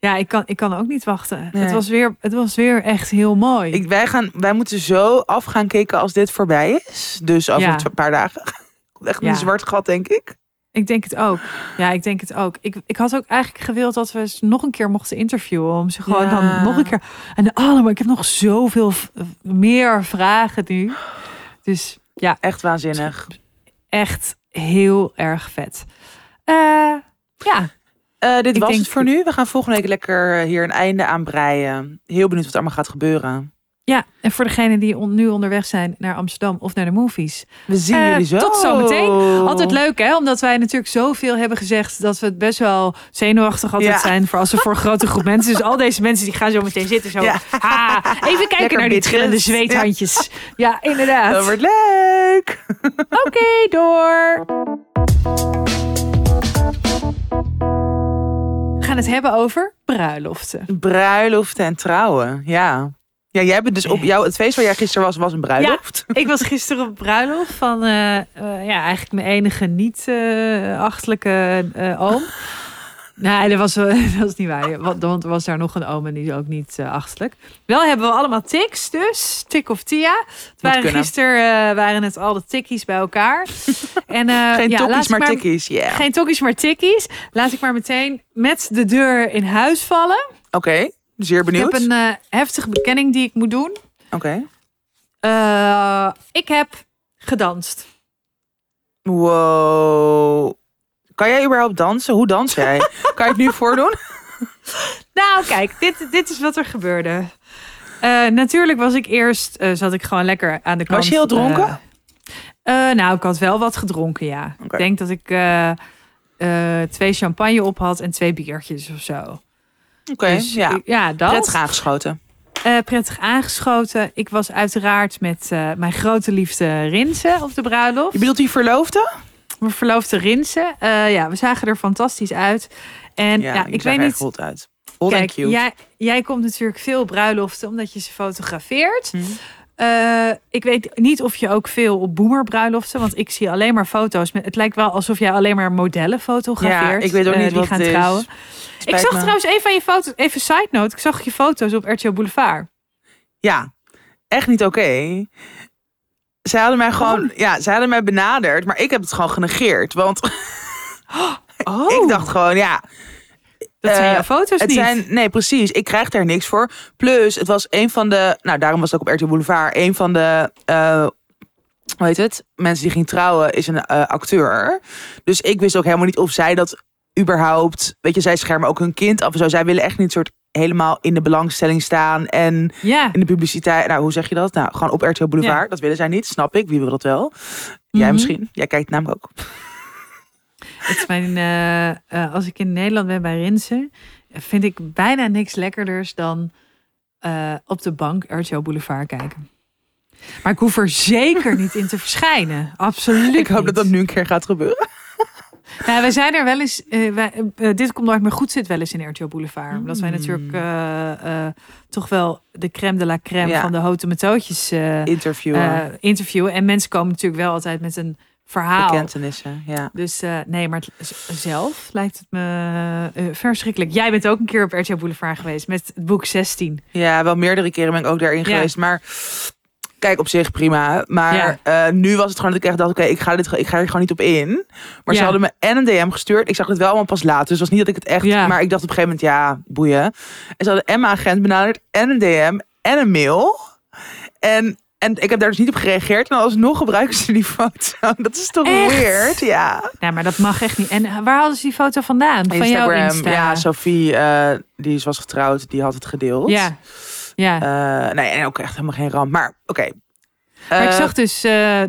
Ja, ik kan, ik kan ook niet wachten. Nee. Het, was weer, het was weer echt heel mooi. Ik, wij, gaan, wij moeten zo af gaan kijken als dit voorbij is. Dus over Ja. een paar dagen. [laughs] Echt Ja. een zwart gat, denk ik. Ik denk het ook. Ja, ik denk het ook. Ik, ik had ook eigenlijk gewild dat we ze nog een keer mochten interviewen. Om ze gewoon Ja. dan nog een keer. En allemaal, ik heb nog zoveel meer vragen nu. Dus ja, Echt waanzinnig. echt heel erg vet. Eh, ja, Eh, dit Ik was denk- het voor nu. We gaan volgende week lekker hier een einde aan breien. Heel benieuwd wat er allemaal gaat gebeuren. Ja, en voor degenen die on- nu onderweg zijn naar Amsterdam of naar de movies. We zien Eh, jullie zo. tot zometeen. Altijd leuk hè, omdat wij natuurlijk zoveel hebben gezegd dat we het best wel zenuwachtig altijd Ja. zijn voor als we voor een grote groep mensen. Dus al deze mensen die gaan zo meteen zitten zo. Ja. Ha, even kijken Lekker naar die trillende zweethandjes. Ja, inderdaad. Dat wordt leuk. [laughs] Oké, door. We gaan het hebben over bruiloften. Bruiloften en trouwen. Ja. Ja, jij bent dus op jou, het feest waar jij gisteren was, was een bruiloft. Ik was gisteren op bruiloft van eh, eh, ja, eigenlijk mijn enige niet-achtelijke eh oom. Nee, dat was, wel- [laughs] dat was niet waar. Want, want er was daar nog een oom en die is ook niet achterlijk. Wel hebben we allemaal tics dus. Tik of Tia. Het waren gisteren waren het al de tikkies bij elkaar. [laughs] en, Geen ja, tokkies, ik maar tikkies. Ja. Geen tokkies, maar tikkies. Laat ik maar meteen met de deur in huis vallen. Oké, zeer Ik benieuwd. heb een eh, heftige bekenning die ik moet doen. Oké. Eh, ik heb gedanst. Wow. Kan jij überhaupt dansen? Hoe dans jij? [laughs] kan je het nu voordoen? Nou, kijk, dit, dit is wat er gebeurde. Eh, natuurlijk was ik eerst, zat ik gewoon lekker aan de kant. Was je heel dronken? nou, ik had wel wat gedronken, ja. Ik denk dat ik twee champagne op had en twee biertjes of zo. Oké, Dus, ja. ja, dat. Prettig aangeschoten. Eh, prettig aangeschoten. Ik was uiteraard met eh, mijn grote liefde Rinse op de bruiloft. Je bedoelt die verloofde? Mijn verloofde Rinse. Eh, ja, we zagen er fantastisch uit. En ja, ik weet niet. goed uit. Kijk, cute. jij, jij komt natuurlijk veel bruiloften omdat je ze fotografeert. Hm. Eh, ik weet niet of je ook veel op boomerbruiloften, want ik zie alleen maar foto's. Met, het lijkt wel alsof jij alleen maar modellen fotografeert. Ja, ik weet ook eh, niet die wat gaan het is. trouwen. Ik zag me. trouwens een van je foto's, even side note, ik zag je foto's op RTL Boulevard. Ja, echt niet oké. Zij hadden mij gewoon, ja, zij hadden mij benaderd, maar ik heb het gewoon genegeerd. Want [gasps] Oh, [laughs] ik dacht gewoon, ja, dat zijn eh, jouw foto's het niet. zijn, nee, precies. Ik krijg daar niks voor. Plus, het was een van de, nou, daarom was het ook op RTL Boulevard, een van de, eh, hoe heet het? Mensen die ging trouwen is een eh, acteur. Dus ik wist ook helemaal niet of zij dat überhaupt, weet je, zij schermen ook hun kind af en zo. Zij willen echt niet soort helemaal in de belangstelling staan en in de publiciteit. Nou, hoe zeg je dat? Nou, gewoon op RTL Boulevard. Dat willen zij niet, snap ik. Wie wil dat wel? Jij Mhm. misschien. Jij kijkt namelijk ook. Het is mijn, eh, eh, als ik in Nederland ben bij Rinsen, vind ik bijna niks lekkerders dan eh, op de bank RTL Boulevard kijken. Maar ik hoef er zeker niet in te verschijnen. Absoluut Ik hoop niet. dat dat nu een keer gaat gebeuren. [laughs] Nou, wij zijn er wel eens. wij, dit komt nooit meer goed zit wel eens in RTO Boulevard. Omdat wij natuurlijk toch wel de crème de la crème Ja. van de houten metootjes Interviewen, interviewen. En mensen komen natuurlijk wel altijd met een verhaal. bekentenissen. Ja. Dus eh, nee, maar het- zelf lijkt het me eh, verschrikkelijk. Jij bent ook een keer op RTO Boulevard geweest met het boek 16. ja, wel meerdere keren ben ik ook daarin Ja. geweest. Maar kijk, op zich prima. Maar Ja. eh, nu was het gewoon dat ik echt dacht, oké, ik ga dit, ik ga hier gewoon niet op in. Maar ze hadden me en een DM gestuurd. Ik zag het wel allemaal pas later. Dus het was niet dat ik het echt... Maar ik dacht op een gegeven moment, ja, boeien. En ze hadden en mijn agent benaderd en een DM en een mail. En... En ik heb daar dus niet op gereageerd. En alsnog gebruiken ze die foto. [laughs] Dat is toch Echt? weird? Ja. Ja, maar dat mag echt niet. En eh, waar hadden ze die foto vandaan? Van jouw. Insta? Ja, Sophie, eh, die was getrouwd. Die had het gedeeld. Ja, ja. Eh, nee, en ook echt helemaal geen ramp. Maar oké. maar ik zag dus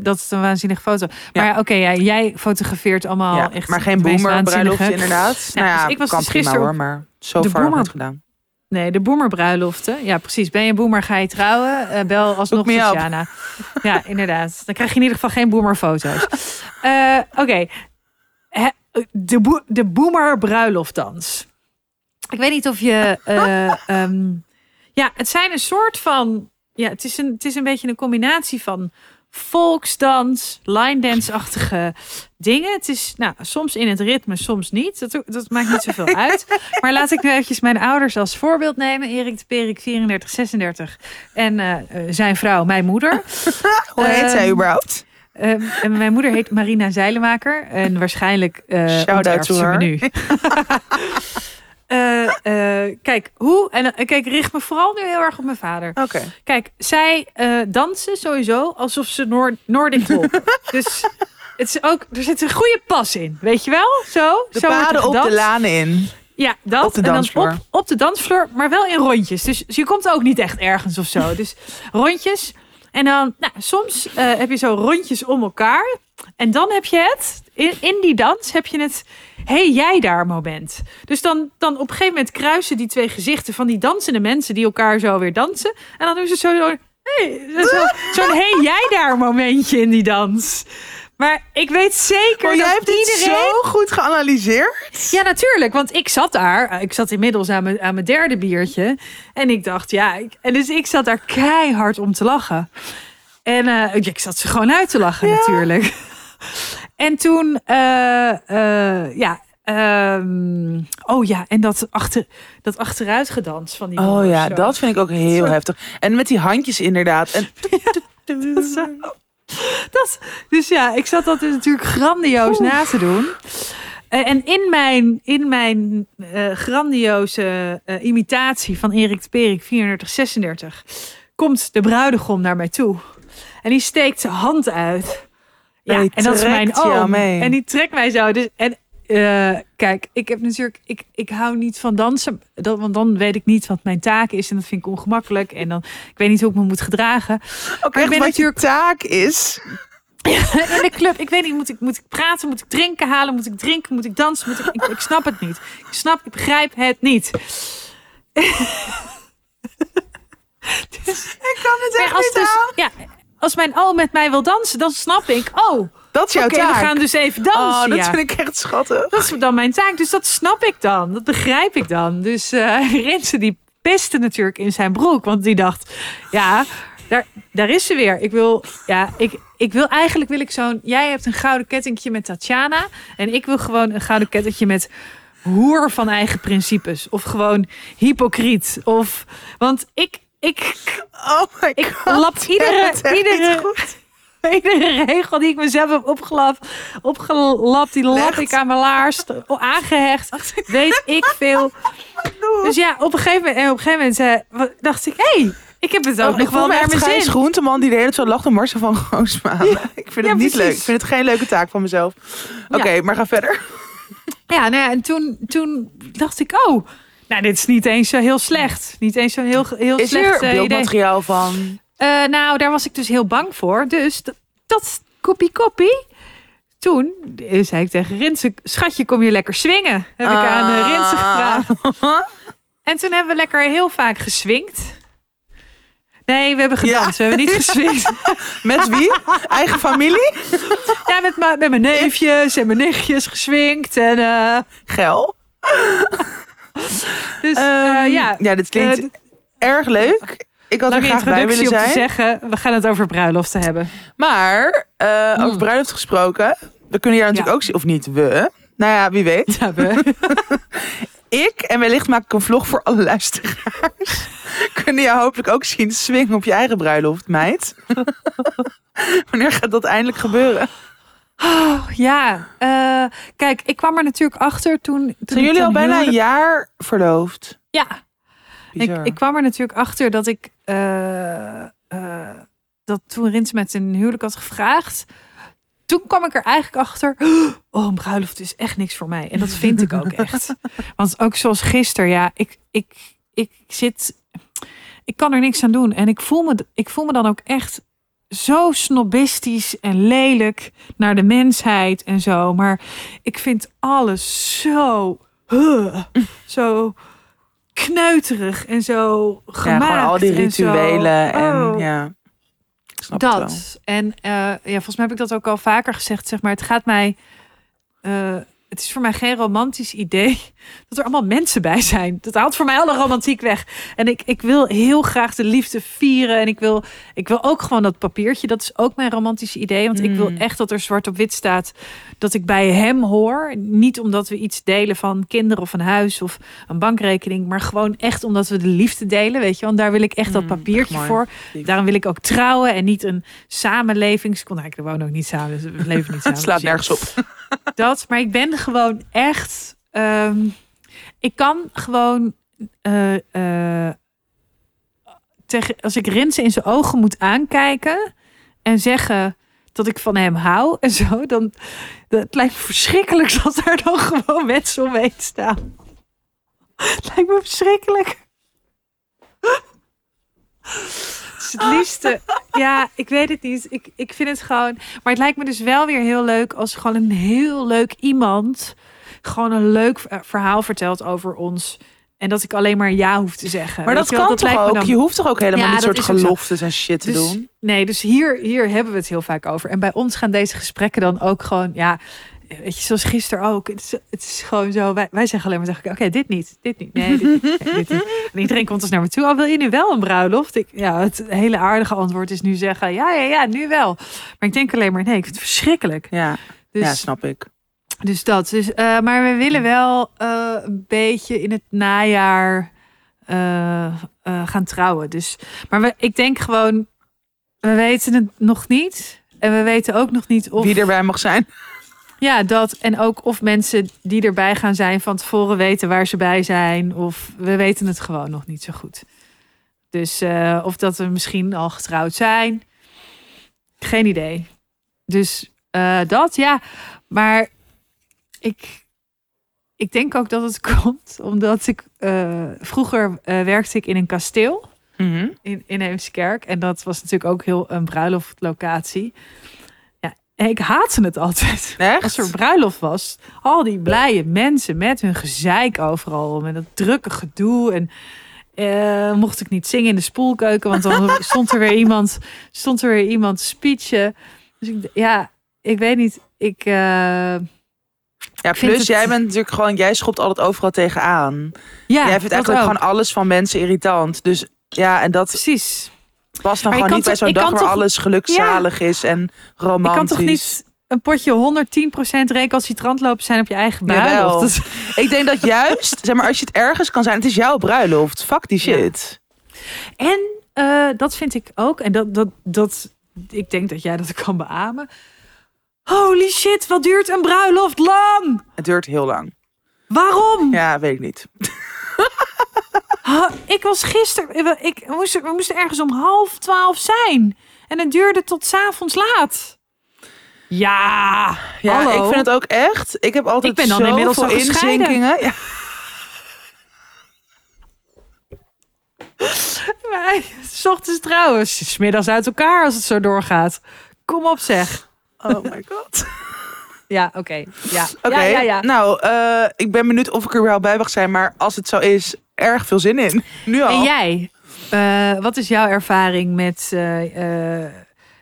dat het een waanzinnige foto. Maar Ja. oké, ja, jij fotografeert allemaal ja, echt. maar geen de boomer bruiloft inderdaad. Ja, nou ja, dus ik was kan dus prima hoor, maar zo de far boomer- niet gedaan. Nee, de boemerbruiloften. Ja, precies. Ben je boomer, ga je trouwen. Eh, bel alsnog. Tatjana. Ja, inderdaad. Dan krijg je in ieder geval geen boomerfoto's. Eh Oké. De, boe- de. Ik weet niet of je... eh, ehm, ja, het zijn een soort van... Ja, het is een, het is een beetje een combinatie van volksdans, line dance-achtige dingen. Het is nou, soms in het ritme, soms niet. Dat, dat maakt niet zoveel uit. [laughs] Maar laat ik nu eventjes mijn ouders als voorbeeld nemen. Erik de Perik, 34, 36. En eh, eh, zijn vrouw, mijn moeder. [laughs] Hoe heet zij Ehm, überhaupt? Ehm, en mijn moeder heet Marina Zeilenmaker. En waarschijnlijk uh, Shout-out to her. nu. [laughs] Eh, kijk, hoe... En kijk, ik richt me vooral nu heel erg op mijn vader. Oké. Kijk, zij dansen sowieso alsof ze Noord Noordic lopen. dus het is ook, er zit een goede pas in. Weet je wel? Zo. De zo paden op de lanen in. Ja, dat. Op de en dan dansvloer. op, op de dansvloer, maar wel in rondjes. Dus je komt ook niet echt ergens of zo. [laughs] Dus rondjes. En dan, nou, soms eh, heb je zo rondjes om elkaar. En dan heb je het, in, in die dans heb je het, hey jij daar moment. Dus dan, dan op een gegeven moment kruisen die twee gezichten van die dansende mensen die elkaar zo weer dansen. En dan doen ze zo, hey, zo- zo'n hey jij daar momentje in die dans. Maar ik weet zeker Oh, jij dat hebt dit iedereen... zo goed geanalyseerd. Ja, natuurlijk. Want ik zat daar. Ik zat inmiddels aan mijn, aan mijn derde biertje. En ik dacht, ja. Ik, en dus ik zat daar keihard om te lachen. En eh, ik zat ze gewoon uit te lachen, natuurlijk. [laughs] En toen, eh, eh, ja. ehm, oh ja, en dat, achter, dat achteruitgedans van die Oh ja, zo. dat vind ik ook heel heftig. En met die handjes inderdaad. En. [laughs] [laughs] Dat, dus ja, ik zat dat dus natuurlijk grandioos na te doen. Eh, en in mijn, in mijn eh, grandioze eh, imitatie van Erik de Perik, 34, 36, komt de bruidegom naar mij toe. En die steekt zijn hand uit. Ja, En en dat is mijn oom. mee. En die trekt mij zo. Dus, en eh, kijk, ik heb natuurlijk, ik, ik hou niet van dansen, dat, want dan weet ik niet wat mijn taak is en dat vind ik ongemakkelijk. En dan, ik weet niet hoe ik me moet gedragen. ook Maar ik echt ben wat natuurlijk- je taak is. [laughs] in de club. Ik weet niet, moet ik, moet ik praten? Moet ik drinken halen? Moet ik drinken? Moet ik dansen? Moet ik, ik, ik snap het niet. Ik snap, ik begrijp het niet. [laughs] Ik kan het echt als, niet dus, aan. ja, als mijn oom met mij wil dansen, dan snap ik. Oh, oké, Dat is jouw we taak. gaan dus even dansen. oh, dat ja. vind ik echt schattig. Dat is dan mijn taak. Dus dat snap ik dan. Dat begrijp ik dan. Dus [laughs] Rinse die piste natuurlijk in zijn broek. Want die dacht, ja, daar, daar is ze weer. Ik wil, ja, ik, ik wil eigenlijk wil ik zo'n... Jij hebt een gouden kettingje met Tatjana. En ik wil gewoon een gouden kettingje met hoer van eigen principes. Of gewoon hypocriet. Of, want ik... Ik, Oh my ik god. lap iedere. [laughs] iedere regel die ik mezelf heb opgelapt, opgelapt die lap ik aan mijn laars, aangehecht. [laughs] Weet ik veel. [laughs] Dus ja, op een gegeven moment, en op een gegeven moment dacht ik, hé, hey, ik heb het ook Oh, nog wel naar mijn zin. Groenteman die de hele tijd zo lacht om Marcel van Roosmaan. Ik vind Ja, het niet precies. leuk. Ik vind het geen leuke taak van mezelf. Oké, maar ga verder. Ja, nou ja, en toen, toen dacht ik, oh, nou, dit is niet eens zo heel slecht. Niet eens zo'n heel, heel Is slecht er eh, idee. beeldmateriaal van? Eh, nou, daar was ik dus heel bang voor. Dus dat, dat kopie kopie. Toen eh, zei ik tegen Rinse, schatje, kom je lekker swingen? Heb ik aan uh, Rinse Ah. gevraagd. [laughs] En toen hebben we lekker heel vaak geswingd. Nee, we hebben gedanst. We hebben niet geswingd. [laughs] Met wie? Eigen familie? Ja, met, mijn- met mijn neefjes en mijn nichtjes geswinkt. En, eh, Gel? dus Ehm, eh, ja, ja, dit klinkt Eh, erg leuk. Ik had er lange graag bij willen om te zeggen, we gaan het over bruiloften hebben. Maar eh, over Hmm. bruiloft gesproken. We kunnen hier natuurlijk Ja. ook zien. Of niet, we. Nou ja, wie weet. Ja, we- [laughs] Ik, en wellicht maak ik een vlog voor alle luisteraars. [laughs] kunnen jou hopelijk ook zien swingen op je eigen bruiloft, meid. [laughs] Wanneer gaat dat eindelijk gebeuren? Oh, ja, eh, kijk, ik kwam er natuurlijk achter toen... toen Zijn jullie al bijna een jaar verloofd? Ja, Bizar. ik kwam er natuurlijk achter dat ik... eh, eh, dat toen Rins met een huwelijk had gevraagd... Toen kwam ik er eigenlijk achter... Oh, een bruiloft is echt niks voor mij. En dat vind ik ook echt. [laughs] Want ook zoals gisteren, ja, ik, ik, ik zit... Ik kan er niks aan doen. En ik voel me, ik voel me dan ook echt zo snobistisch en lelijk naar de mensheid en zo. Maar ik vind alles zo... huh, zo kneuterig en zo ja, gemaakt. gewoon al die en zo. rituelen. En, Oh. ja. Dat. En eh, ja, volgens mij heb ik dat ook al vaker gezegd. Zeg maar, het gaat mij. eh, het is voor mij geen romantisch idee [laughs] dat er allemaal mensen bij zijn. Dat haalt voor mij alle romantiek weg. En ik, ik wil heel graag de liefde vieren. En ik wil, ik wil ook gewoon dat papiertje. Dat is ook mijn romantische idee. Want ik wil Mm. echt dat er zwart op wit staat dat ik bij hem hoor. Niet omdat we iets delen van kinderen of een huis of een bankrekening. Maar gewoon echt omdat we de liefde delen. Weet je, want daar wil ik echt dat Mm, papiertje voor. Daarom wil ik ook trouwen en niet een samenlevingscontract. We wonen ook niet samen, dus we leven niet [laughs] samen. Het slaat Dus nergens op. Dat, maar ik ben gewoon echt. ehm, ik kan gewoon. eh, eh, als ik Rinse in zijn ogen moet aankijken en zeggen dat ik van hem hou en zo, dan het lijkt me verschrikkelijk dat er dan gewoon mensen omheen staan. Het lijkt me verschrikkelijk. Het is het liefste. Ja, ik weet het niet. Ik, ik vind het gewoon. Maar het lijkt me dus wel weer heel leuk als gewoon een heel leuk iemand. gewoon een leuk ver- verhaal vertelt over ons. En dat ik alleen maar ja hoef te zeggen. Maar dat je kan toch lijkt ook? dan- Je hoeft toch ook helemaal Ja, niet soort geloftes en shit te Dus- doen? Nee, dus hier, hier hebben we het heel vaak over. En bij ons gaan deze gesprekken dan ook gewoon, ja, weet je, zoals gisteren ook. Het is, het is gewoon zo, wij, wij zeggen alleen maar tegen elkaar, oké, dit niet, dit niet, nee, dit niet, nee, dit niet. [laughs] En iedereen komt dus naar me toe, oh, wil je nu wel een bruiloft? Ik, ja, het hele aardige antwoord is nu zeggen, ja, ja, ja, nu wel. Maar ik denk alleen maar, nee, ik vind het verschrikkelijk. Ja, Dus, ja snap ik. dus dat. Dus, eh, maar we willen wel eh, een beetje in het najaar eh, gaan trouwen. Dus, maar we, ik denk gewoon, we weten het nog niet. En we weten ook nog niet of. Wie erbij mag zijn. Ja, dat. En ook of mensen die erbij gaan zijn van tevoren weten waar ze bij zijn. Of we weten het gewoon nog niet zo goed. Dus eh, of dat we misschien al getrouwd zijn. Geen idee. Dus eh, dat, ja. Maar ik, ik denk ook dat het [laughs] komt omdat ik eh, vroeger werkte ik in een kasteel Mhm. in, in Heemskerk. En dat was natuurlijk ook heel een bruiloftlocatie. Ik haatte het altijd. Echt? Als er bruiloft was, al die blije mensen met hun gezeik overal. Met dat drukke gedoe. En eh, mocht ik niet zingen in de spoelkeuken, want dan [laughs] stond er weer iemand, stond er weer iemand speechen. Dus ik, ja, ik weet niet. Ik, eh, Ja, plus het- jij bent natuurlijk gewoon, jij schopt altijd overal tegenaan. ja, jij vindt eigenlijk ook. gewoon alles van mensen irritant. Dus ja, en dat Precies. Past dan gewoon niet bij zo'n dag waar toch- alles gelukzalig is en Je romantisch. kan toch niet een potje 110% recalcitrant lopen zijn op je eigen bruiloft? [laughs] Ik denk dat juist, zeg maar, als je het ergens kan zijn, het is jouw bruiloft. Fuck die shit. En eh, dat vind ik ook. En dat, dat, dat, ik denk dat jij dat kan beamen. Holy shit, wat duurt een bruiloft lang? Het duurt heel lang. Waarom? Ja, weet ik niet. [laughs] Ha, ik was gisteren, ik, we, moesten, we moesten ergens om half twaalf zijn. En het duurde tot 's avonds laat. Ja, Ja, hallo. ik vind het ook echt. Ik heb altijd Ik ben dan inmiddels al inzinkingen. Ja. [laughs] Maar, s ochtends trouwens, smiddags uit elkaar als het zo doorgaat. Kom op zeg. Oh my god. [laughs] Ja, oké. Ja. Ja, ja. nou, eh, ik ben benieuwd of ik er wel bij mag zijn. Maar als het zo is, erg veel zin in. Nu al. En jij? Eh, wat is jouw ervaring met. eh, eh,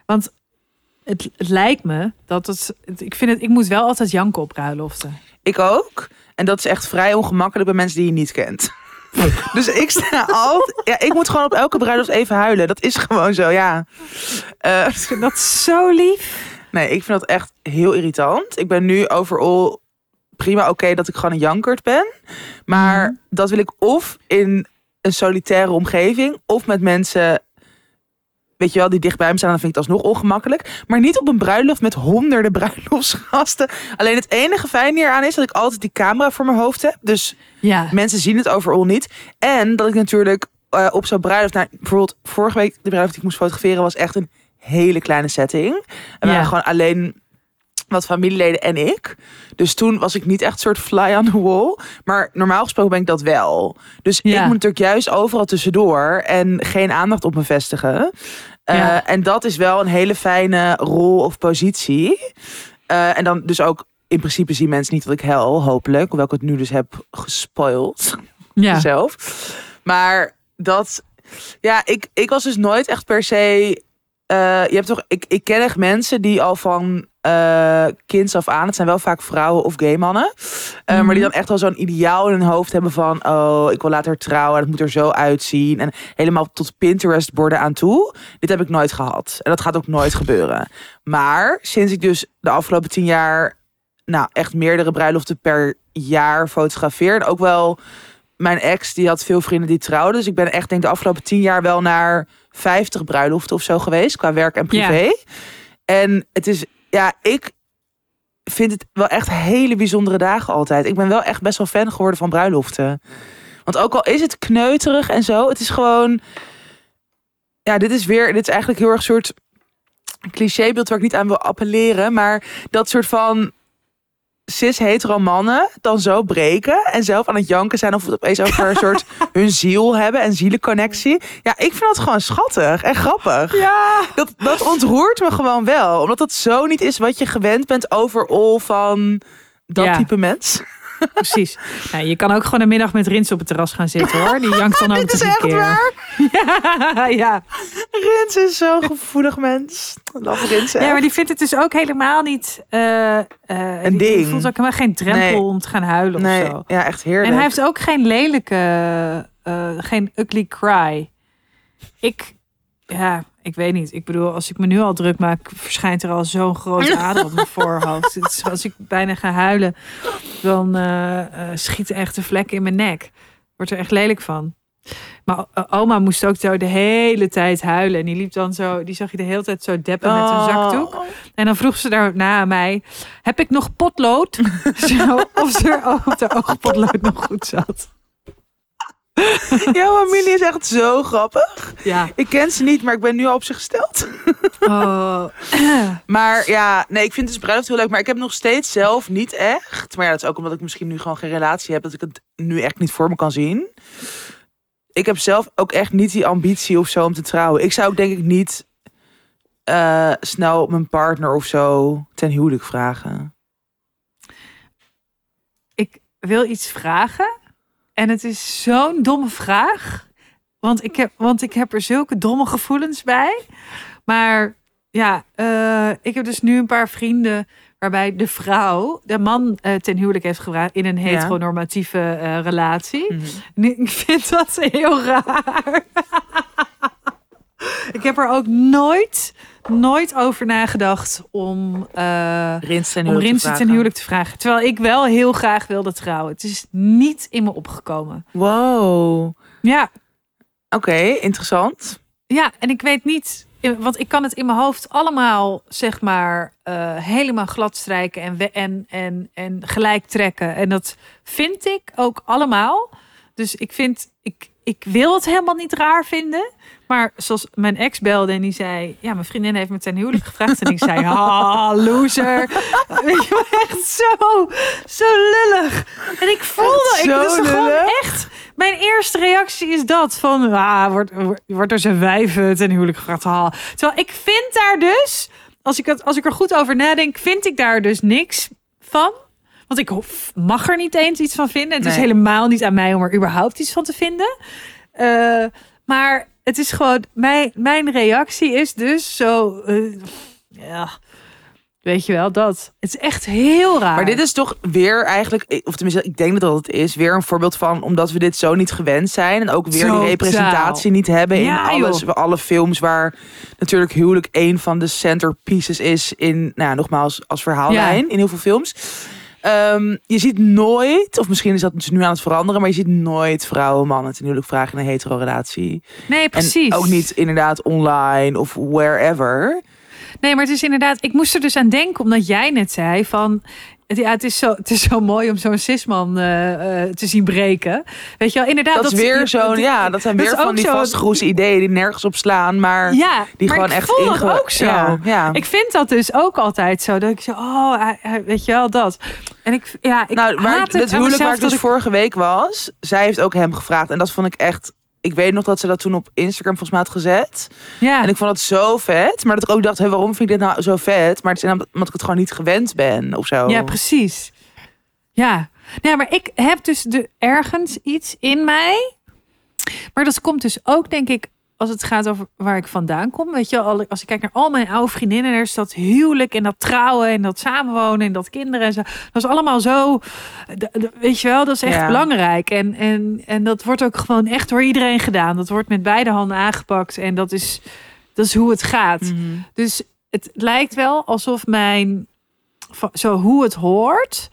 want het, het lijkt me dat het, het- Ik vind het. Ik moet wel altijd janken op bruiloften. Ik ook. En dat is echt vrij ongemakkelijk bij mensen die je niet kent. [laughs] Dus ik sta altijd... Ja, ik moet gewoon op elke bruiloft even huilen. Dat is gewoon zo, ja. Dat zo lief. nee, ik vind dat echt heel irritant. Ik ben nu overal prima oké dat ik gewoon een jankert ben. Maar Mhm. dat wil ik of in een solitaire omgeving... of met mensen... Weet je wel, die dichtbij me staan, dan vind ik het alsnog ongemakkelijk. Maar niet op een bruiloft met honderden [laughs] bruiloftsgasten. Alleen het enige fijne hieraan is dat ik altijd die camera voor mijn hoofd heb. Dus Ja. Mensen zien het overal niet. En dat ik natuurlijk eh, op zo'n bruiloft... Nou, bijvoorbeeld vorige week, de bruiloft die ik moest fotograferen... was echt een hele kleine setting. En we Ja. waren gewoon alleen wat familieleden en ik. Dus toen was ik niet echt soort fly on the wall. Maar normaal gesproken ben ik dat wel. Dus Ja. ik moet natuurlijk juist overal tussendoor... en geen aandacht op me vestigen. Eh, Ja. En dat is wel een hele fijne rol of positie. Eh, en dan dus ook... In principe zien mensen niet dat ik hel, hopelijk. Hoewel ik het nu dus heb gespoild [laughs] Ja. zelf. Maar dat, ja, ik, ik was dus nooit echt per se. Eh, je hebt toch, ik, ik ken echt mensen die al van eh kinds af aan, het zijn wel vaak vrouwen of gay mannen, eh, maar die dan echt al zo'n ideaal in hun hoofd hebben van, oh, ik wil later trouwen, dat moet er zo uitzien en helemaal tot Pinterest borden aan toe. Dit heb ik nooit gehad en dat gaat ook nooit gebeuren. Maar sinds ik dus de afgelopen tien jaar, nou, echt meerdere bruiloften per jaar fotografeer, en ook wel mijn ex die had veel vrienden die trouwden. Dus ik ben echt denk de afgelopen tien jaar wel naar 50 bruiloften of zo geweest. Qua werk en privé. En het is, ja, ik vind het wel echt hele bijzondere dagen altijd. Ik ben wel echt best wel fan geworden van bruiloften. Want ook al is het kneuterig en zo. Het is gewoon, ja, dit is weer, dit is eigenlijk heel erg een soort clichébeeld waar ik niet aan wil appelleren. Maar dat soort van cis-hetero mannen dan zo breken en zelf aan het janken zijn of het opeens over een soort [laughs] hun ziel hebben en zielenconnectie. Ja, ik vind dat gewoon schattig en grappig. Ja. Dat, dat ontroert me gewoon wel, omdat dat zo niet is wat je gewend bent overal van dat Ja. type mens. Precies. Ja, je kan ook gewoon een middag met Rins op het terras gaan zitten hoor. Die jankt dan [laughs] ook Dit is echt keer. waar. Ja, [laughs] ja. Rins is zo'n gevoelig mens. Love Rins. ja, maar die vindt het dus ook helemaal niet... eh, eh, Een die- die ding. voelt ook helemaal geen drempel Nee. om te gaan huilen nee, of zo. ja, echt heerlijk. En hij heeft ook geen lelijke, eh, geen ugly cry. Ik, ja, ik weet niet. Ik bedoel, als ik me nu al druk maak, verschijnt er al zo'n grote ader op mijn voorhoofd. Is- als ik bijna ga huilen, dan eh eh, schieten echt de vlekken in mijn nek. Wordt er echt lelijk van. Maar o- oma moest ook zo de hele tijd huilen. En die liep dan zo, die zag je de hele tijd zo deppen met een zakdoek. Oh. En dan vroeg ze daarna aan mij: Heb ik nog potlood? [laughs] Zo, of ze er op de oogpotlood nog goed zat. [laughs] Jouw familie is echt zo grappig. Ja. Ik ken ze niet, maar ik ben nu al op ze gesteld. [laughs] Oh. [clears throat] Maar ja, nee, ik vind dus bruiloft heel leuk. Maar ik heb nog steeds zelf niet echt. Maar ja, dat is ook omdat ik misschien nu gewoon geen relatie heb. Dat ik het nu echt niet voor me kan zien. Ik heb zelf ook echt niet die ambitie of zo om te trouwen. Ik zou ook denk ik niet eh, snel mijn partner of zo ten huwelijk vragen. Ik wil iets vragen. En het is zo'n domme vraag. Want ik, heb, want ik heb er zulke domme gevoelens bij. Maar ja, eh, ik heb dus nu een paar vrienden waarbij de vrouw de man eh, ten huwelijk heeft gevraagd in een heteronormatieve eh, relatie. Nu, Ik vind dat heel raar. Ik heb er ook nooit, nooit over nagedacht om, eh Rins ten om huwelijk te ten huwelijk te vragen. Terwijl ik wel heel graag wilde trouwen. Het is niet in me opgekomen. Wow. Ja, Oké, interessant. ja en ik weet niet... Want ik kan het in mijn hoofd allemaal, zeg maar, eh, helemaal glad strijken en, en, en, en gelijk trekken. En dat vind ik ook allemaal. Dus ik vind, ik, ik wil het helemaal niet raar vinden. Maar zoals mijn ex belde en die zei... Ja, mijn vriendin heeft me ten huwelijk gevraagd. En ik zei, [laughs] ah, loser. Weet je wel, echt zo, zo lullig. En ik voelde, ik, zo dat is gewoon echt... Mijn eerste reactie is dat van... Ah, wordt, wordt- er zijn wijven ten huwelijk gevraagd. Ah. Terwijl ik vind daar dus... Als ik, het, als ik er goed over nadenk, vind ik daar dus niks van. Want ik mag er niet eens iets van vinden. Het is helemaal niet aan mij om er überhaupt iets van te vinden. Eh, maar het is gewoon, mijn, mijn reactie is dus zo, eh, ja, weet je wel, dat. Het is echt heel raar. Maar dit is toch weer eigenlijk, of tenminste, ik denk dat dat het is, weer een voorbeeld van omdat we dit zo niet gewend zijn. En ook weer die representatie niet hebben in Ja, alles, joh. alle films waar natuurlijk huwelijk een van de centerpieces is in, nou ja, nogmaals, als verhaallijn in heel veel films. Ehm, je ziet nooit, of misschien is dat dus nu aan het veranderen, maar je ziet nooit vrouwen en mannen ten huwelijk vragen in een hetero relatie. nee, precies. En ook niet inderdaad online of wherever. Nee, maar het is inderdaad, ik moest er dus aan denken, omdat jij net zei van. Het- Ja, het is zo, het is zo mooi om zo'n cisman eh, eh, te zien breken. Weet je wel, inderdaad. Dat, is weer zo'n, ja, dat zijn dat weer van die vastgeroeste ideeën die nergens op slaan, maar Ja, die maar gewoon ik echt voel inge- ook zo. Ja, ja. Ik vind dat dus ook altijd zo. Dat ik zo, oh, weet je wel, dat. En ik, ja, ik nou, het het huwelijk waar ik dus dat vorige week was, zij heeft ook hem gevraagd. En dat vond ik echt. Ik weet nog dat ze dat toen op Instagram volgens mij had gezet. Ja, En ik vond het zo vet. Maar dat ik ook dacht, hé, waarom vind ik dit nou zo vet? Maar het is omdat omdat ik het gewoon niet gewend ben of zo. ja, precies. Ja. ja, maar ik heb dus de, ergens iets in mij. Maar dat komt dus ook, denk ik, als het gaat over waar ik vandaan kom. Weet je, als ik kijk naar al mijn oude vriendinnen, er is dat huwelijk en dat trouwen en dat samenwonen en dat kinderen en zo. Dat is allemaal zo, d- weet je wel, dat is echt Ja. belangrijk. En, en, en dat wordt ook gewoon echt door iedereen gedaan. Dat wordt met beide handen aangepakt en dat is, dat is hoe het gaat. Mhm. Dus het lijkt wel alsof mijn, zo hoe het hoort,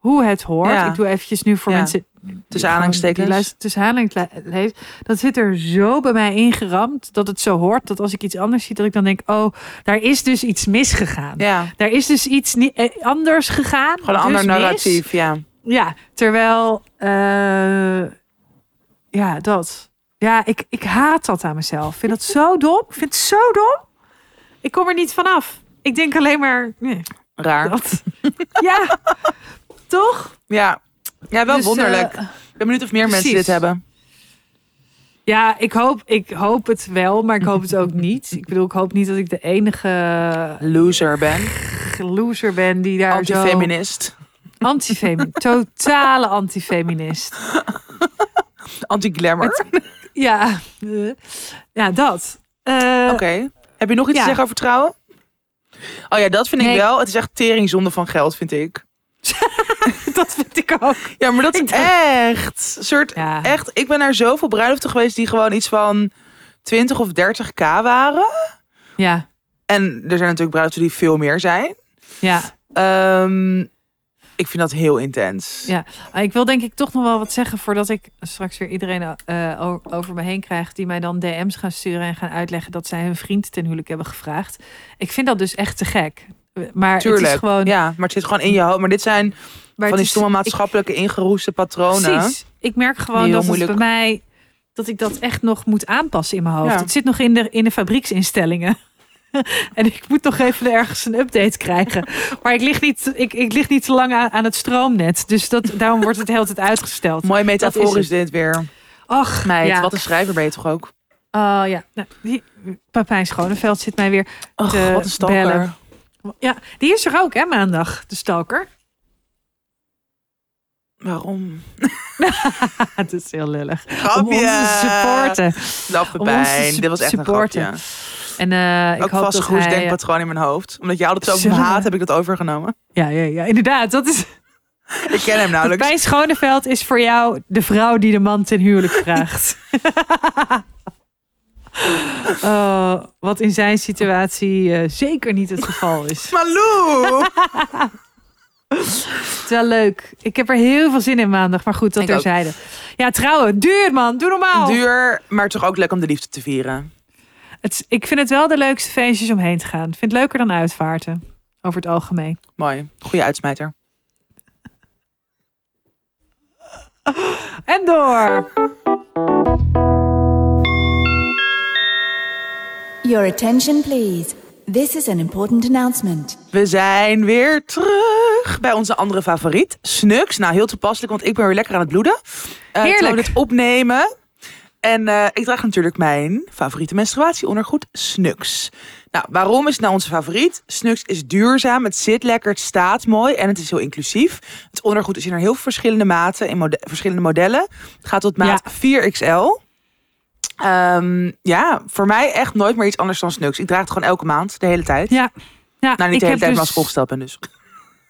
hoe het hoort. Ja. Ik doe eventjes nu voor Ja. mensen Tussen aanhalingstekens. luisteren tussen aanhalingstekens. Dat zit er zo bij mij ingeramd dat het zo hoort dat als ik iets anders zie, dat ik dan denk, oh, daar is dus iets misgegaan. Ja, Daar is dus iets niet, eh, anders gegaan. gewoon een dus ander mis. narratief. Ja. Ja, terwijl, eh, ja, dat. Ja, ik, ik haat dat aan mezelf. Ik vind dat zo dom. Ik vind het zo dom. Ik kom er niet vanaf. Ik denk alleen maar, nee, Raar. dat. ja, toch? Ja. ja, wel Dus, wonderlijk. eh, ik ben benieuwd of meer mensen precies. dit hebben. ja, ik hoop, ik hoop het wel, maar ik hoop het ook [laughs] niet. Ik bedoel, ik hoop niet dat ik de enige Loser ben. [laughs] loser ben die daar zo... Antifeminist. Antifeminist. [laughs] Totale antifeminist. Anti-glamour. Ja, eh, ja dat. Eh, Oké. Heb je nog iets ja. te zeggen over trouwen? Oh ja, dat vind ik Nee. wel. Het is echt teringzonde van geld, vind ik. [laughs] Dat vind ik ook. Ja, maar dat is echt. Soort, Ja. echt. Ik ben naar zoveel bruiloften geweest die gewoon iets van 20 of 30k waren. Ja, En er zijn natuurlijk bruiloften die veel meer zijn. ja, Ehm, ik vind dat heel intens. ja. Ah, Ik wil denk ik toch nog wel wat zeggen voordat ik straks weer iedereen eh, over me heen krijg die mij dan DM's gaan sturen en gaan uitleggen dat zij hun vriend ten huwelijk hebben gevraagd. Ik vind dat dus echt te gek. Maar Tuurlijk. het is gewoon. Ja, maar het zit gewoon in je hoofd. Maar dit zijn van die is- stomme ik- maatschappelijke ingeroeste patronen. Precies. Ik merk gewoon dat het moeilijk- bij mij dat ik dat echt nog moet aanpassen in mijn hoofd. Ja. Het zit nog in de, in de fabrieksinstellingen. [laughs] en ik moet nog even ergens een update krijgen. Maar ik lig niet, ik, ik lig niet te lang aan, aan het stroomnet. Dus dat, daarom wordt het de hele tijd uitgesteld. Mooi is, dit weer. Ach, Meid, ja. wat een schrijver ben je toch ook? Oh ja, nou, die, Papijn Schoneveld zit mij weer Och, te wat een stalker. bellen. Ja, die is er ook hè, maandag, de stalker. Waarom? [laughs] Het is heel lullig. Om Grapje. ons te supporten. Om te pijn. Dit was echt een supporten. grapje. En eh, ik Ook hoop vast hij... denkpatroon in mijn hoofd. Omdat jij altijd zo haat, heb ik dat overgenomen. Ja, ja, ja, inderdaad. Dat is... [laughs] Ik ken hem nauwelijks. Pijn Schoneveld is voor jou de vrouw die de man ten huwelijk [laughs] vraagt. oh, wat in zijn situatie eh, zeker niet het geval is. Malou! Het is wel leuk. Ik heb er heel veel zin in maandag. Maar goed, dat Ik ook. terzijde. Ja, trouwen. Duur, man. Doe normaal. Duur, maar toch ook leuk om de liefde te vieren. Het, ik vind het wel de leukste feestjes om heen te gaan. Ik vind het leuker dan uitvaarten. Over het algemeen. Mooi. Goeie uitsmijter. En door. Your attention, please. This is an important announcement. We zijn weer terug bij onze andere favoriet, Snux. Nou, heel toepasselijk, want ik ben weer lekker aan het bloeden. Eh, Heerlijk. we dit opnemen. En eh, ik draag natuurlijk mijn favoriete menstruatieondergoed, Snux. Nou, waarom is het nou onze favoriet? Snux is duurzaam, het zit lekker, het staat mooi en het is heel inclusief. Het ondergoed is in er heel veel verschillende maten, in mode- verschillende modellen. Het gaat tot maat 4XL. Ehm, ja, voor mij echt nooit meer iets anders dan Snux. Ik draag het gewoon elke maand, de hele tijd. Ja. Ja, Nou, niet ik de hele tijd, maar dus- als opgesteld ben dus.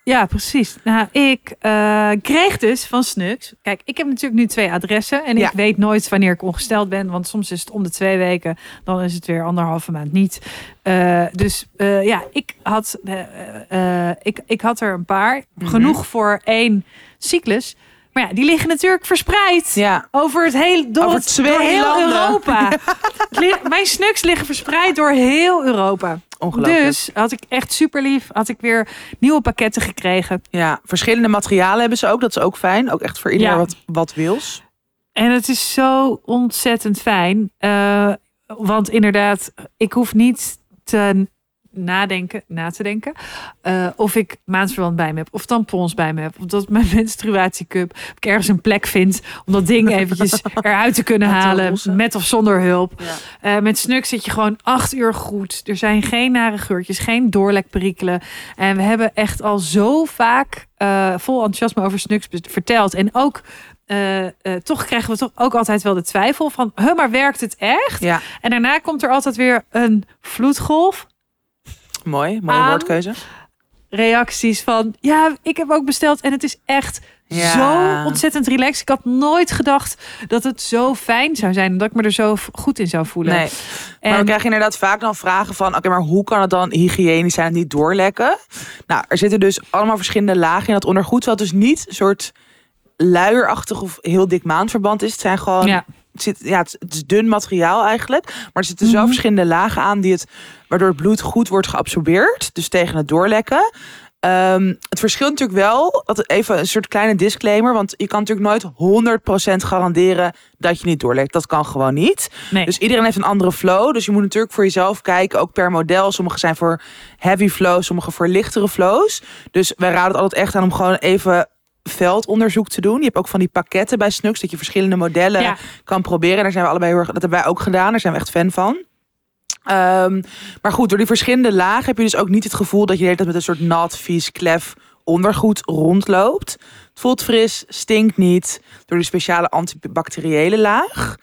Ja, precies. Nou, ik eh, kreeg dus van Snux. Kijk, ik heb natuurlijk nu twee adressen. En Ja. ik weet nooit wanneer ik ongesteld ben. Want soms is het om de twee weken. Dan is het weer anderhalve maand niet. Eh, dus eh, ja, ik had, ik, ik had er een paar. Mhm. Genoeg voor één cyclus. Maar ja, die liggen natuurlijk verspreid. Ja, Over het hele door, het- door heel landen. Europa. [laughs] Mijn snuks liggen verspreid door heel Europa. Ongelooflijk. Dus had ik echt super lief. Had ik weer nieuwe pakketten gekregen. Ja, verschillende materialen hebben ze ook. Dat is ook fijn. Ook echt voor iedereen Ja. wat, wat wils. En het is zo ontzettend fijn. Eh, want inderdaad, ik hoef niet te nadenken, na te denken. eh, of ik maandverband bij me heb. Of tampons bij me heb. Of dat mijn [laughs] menstruatiecup. Of ik ergens een plek vind. Om dat ding eventjes [laughs] eruit te kunnen halen. Met of zonder hulp. Ja. Eh, met Snuk zit je gewoon acht uur goed. Er zijn geen nare geurtjes, geen doorlekperikelen. En we hebben echt al zo vaak eh, vol enthousiasme over Snuks verteld. En ook, toch krijgen we toch ook altijd wel de twijfel van... Huh, maar werkt het echt? ja, En daarna komt er altijd weer een vloedgolf. Mooi. Mooie Aan. woordkeuze. Reacties van, ja, ik heb ook besteld en het is echt Ja. zo ontzettend relaxed. Ik had nooit gedacht dat het zo fijn zou zijn. Dat ik me er zo goed in zou voelen. Nee. Maar we En- krijgen inderdaad vaak dan vragen van... oké, maar hoe kan het dan hygiënisch zijn en niet doorlekken? Nou, er zitten dus allemaal verschillende lagen in dat ondergoed... wat dus niet een soort luierachtig of heel dik maandverband is. Het zijn gewoon... ja. Het, zit, ja, het, het is dun materiaal eigenlijk. Maar er zitten zo Mhm. verschillende lagen aan... Die het, waardoor het bloed goed wordt geabsorbeerd. Dus tegen het doorlekken. Ehm, het verschilt natuurlijk wel. Even een soort kleine disclaimer. Want je kan natuurlijk nooit 100% garanderen dat je niet doorlekt. Dat kan gewoon niet. Nee. Dus iedereen heeft een andere flow. Dus je moet natuurlijk voor jezelf kijken, ook per model. Sommige zijn voor heavy flows, sommige voor lichtere flows. Dus wij raden het altijd echt aan om gewoon even veldonderzoek te doen. Je hebt ook van die pakketten bij Snux, dat je verschillende modellen Ja. kan proberen. Daar zijn we allebei heel erg, dat hebben wij ook gedaan. Daar zijn we echt fan van. Ehm, maar goed, door die verschillende lagen heb je dus ook niet het gevoel dat je de hele tijd met een soort nat, vies, klef ondergoed rondloopt. Het voelt fris, stinkt niet. Door die speciale antibacteriële laag.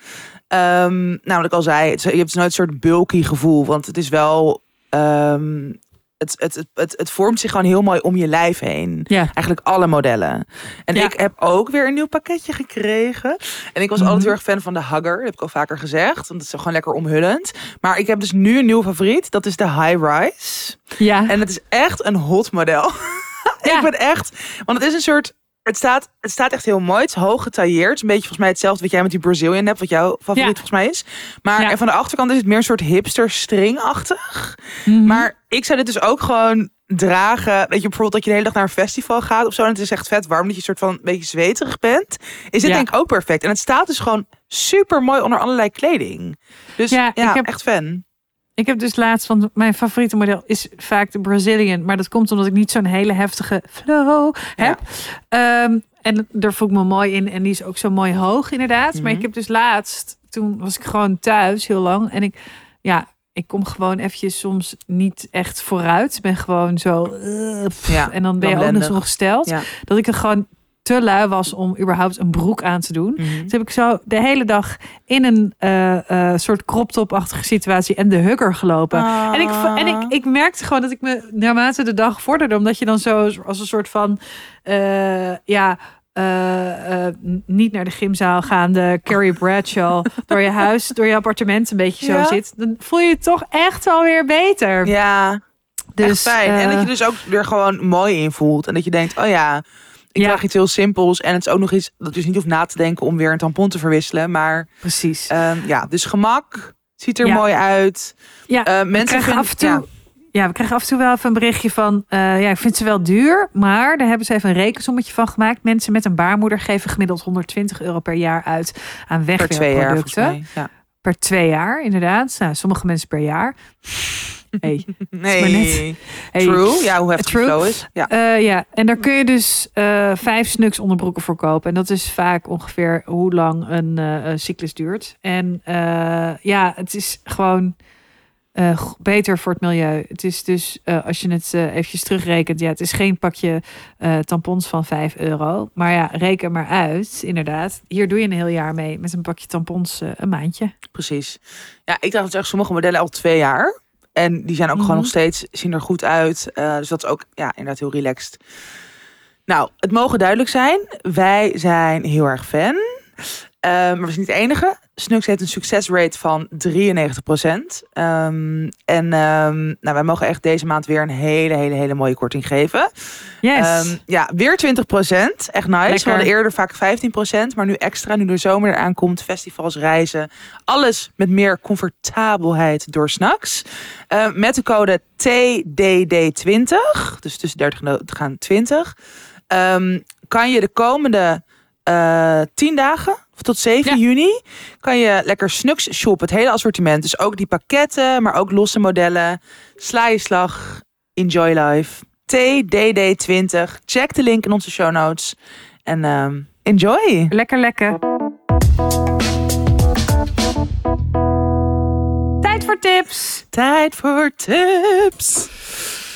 Nou, wat ik al zei, je hebt dus nooit een soort bulky gevoel. Want het is wel... ehm, het, het, het, vormt zich gewoon heel mooi om je lijf heen. Ja. Eigenlijk alle modellen. En Ja. ik heb ook weer een nieuw pakketje gekregen. En ik was altijd Mhm. heel erg fan van de Hugger. Dat heb ik al vaker gezegd. Want het is gewoon lekker omhullend. Maar ik heb dus nu een nieuwe favoriet. Dat is de High Rise. Ja. En het is echt een hot model. [laughs] Ja. ik ben echt... Want het is een soort... Het staat, het staat echt heel mooi. Het is hoog getailleerd. Een beetje volgens mij hetzelfde wat jij met die Brazilian hebt. Wat jouw favoriet Ja. volgens mij is. Maar Ja. en van de achterkant is het meer een soort hipster stringachtig. Mhm. Maar ik zou dit dus ook gewoon dragen. Weet je, bijvoorbeeld dat je de hele dag naar een festival gaat of zo. En het is echt vet warm dat je soort van een beetje zweterig bent. Is dit Ja. denk ik ook perfect. En het staat dus gewoon super mooi onder allerlei kleding. Dus Ja, ja, ik heb- echt fan. Ik heb dus laatst, want mijn favoriete model is vaak de Brazilian. Maar dat komt omdat ik niet zo'n hele heftige flow heb. Ehm, en daar voel ik me mooi in. En die is ook zo mooi hoog inderdaad. Maar Mhm. ik heb dus laatst, toen was ik gewoon thuis heel lang. En ik, ja, ik kom gewoon eventjes soms niet echt vooruit. Ik ben gewoon zo... eh, pff, Ja, en dan ben je ook nog zo gesteld. Ja. Dat ik er gewoon te lui was om überhaupt een broek aan te doen. Mhm. Dus heb ik zo de hele dag in een eh, eh, soort crop top-achtige situatie en de hugger gelopen. En, ik, Ah. en ik, ik merkte gewoon dat ik me naarmate de dag vorderde, omdat je dan zo als een soort van, eh, ja, niet naar de gymzaal gaande Carrie Bradshaw [laughs] door je huis, door je appartement een beetje zo zit, dan voel je je toch echt wel weer beter. Ja, dus fijn. en dat je dus ook er gewoon mooi in voelt. En dat je denkt, oh ja, ik Ja. draag iets heel simpels. En het is ook nog iets dat je dus niet hoeft na te denken om weer een tampon te verwisselen. Maar precies. ehm, ja, dus gemak. Ziet er Ja. mooi uit. Ja, Eh, mensen krijgen vinden, af en toe. ja. Ja. we krijgen af en toe wel even een berichtje van. eh, ja, ik vind ze wel duur. Maar daar hebben ze even een rekensommetje van gemaakt. Mensen met een baarmoeder geven gemiddeld 120 euro per jaar uit aan jaar wegwerpproducten. mij. Ja. Per twee jaar, inderdaad. Nou, sommige mensen per jaar. Hey, [laughs] Nee, hey. true. Ja, hoe heftig True. flow is. Ja. Eh, ja, en daar kun je dus eh, vijf snuks onderbroeken voor kopen. En dat is vaak ongeveer hoe lang een eh, cyclus duurt. En ja, het is gewoon. Eh, beter voor het milieu. Het is dus, eh, als je het eh eventjes terugrekent, ja, het is geen pakje tampons van 5 euro. Maar ja, reken maar uit, inderdaad. Hier doe je een heel jaar mee met een pakje tampons een maandje. Precies. Ja, ik draag dus echt sommige modellen al twee jaar. En die zijn ook gewoon Mhm. nog steeds, zien er goed uit. Dus dat is ook ja, inderdaad heel relaxed. Nou, het mogen duidelijk zijn. Wij zijn heel erg fan. Eh, maar we zijn niet de enige. Snux heeft een succesrate van 93%. Ehm, en ehm, nou, wij mogen echt deze maand weer een hele, hele, hele mooie korting geven. Yes. Ja, weer 20%. Echt nice. Lekker. We hadden eerder vaak 15%. Maar nu extra, nu de zomer eraan komt. Festivals, reizen. Alles met meer comfortabelheid door Snacks. Eh, met de code TDD20. Dus tussen 30 en de- gaan 20. ehm, kan je de komende eh 10 dagen... of Tot 7 Ja. juni kan je lekker Snux shoppen. Het hele assortiment. Dus ook die pakketten, maar ook losse modellen. Sla je slag. Enjoy life. TDD20. Check de link in onze show notes. En ehm, enjoy. Lekker, lekker. Tijd voor tips. Tijd voor tips.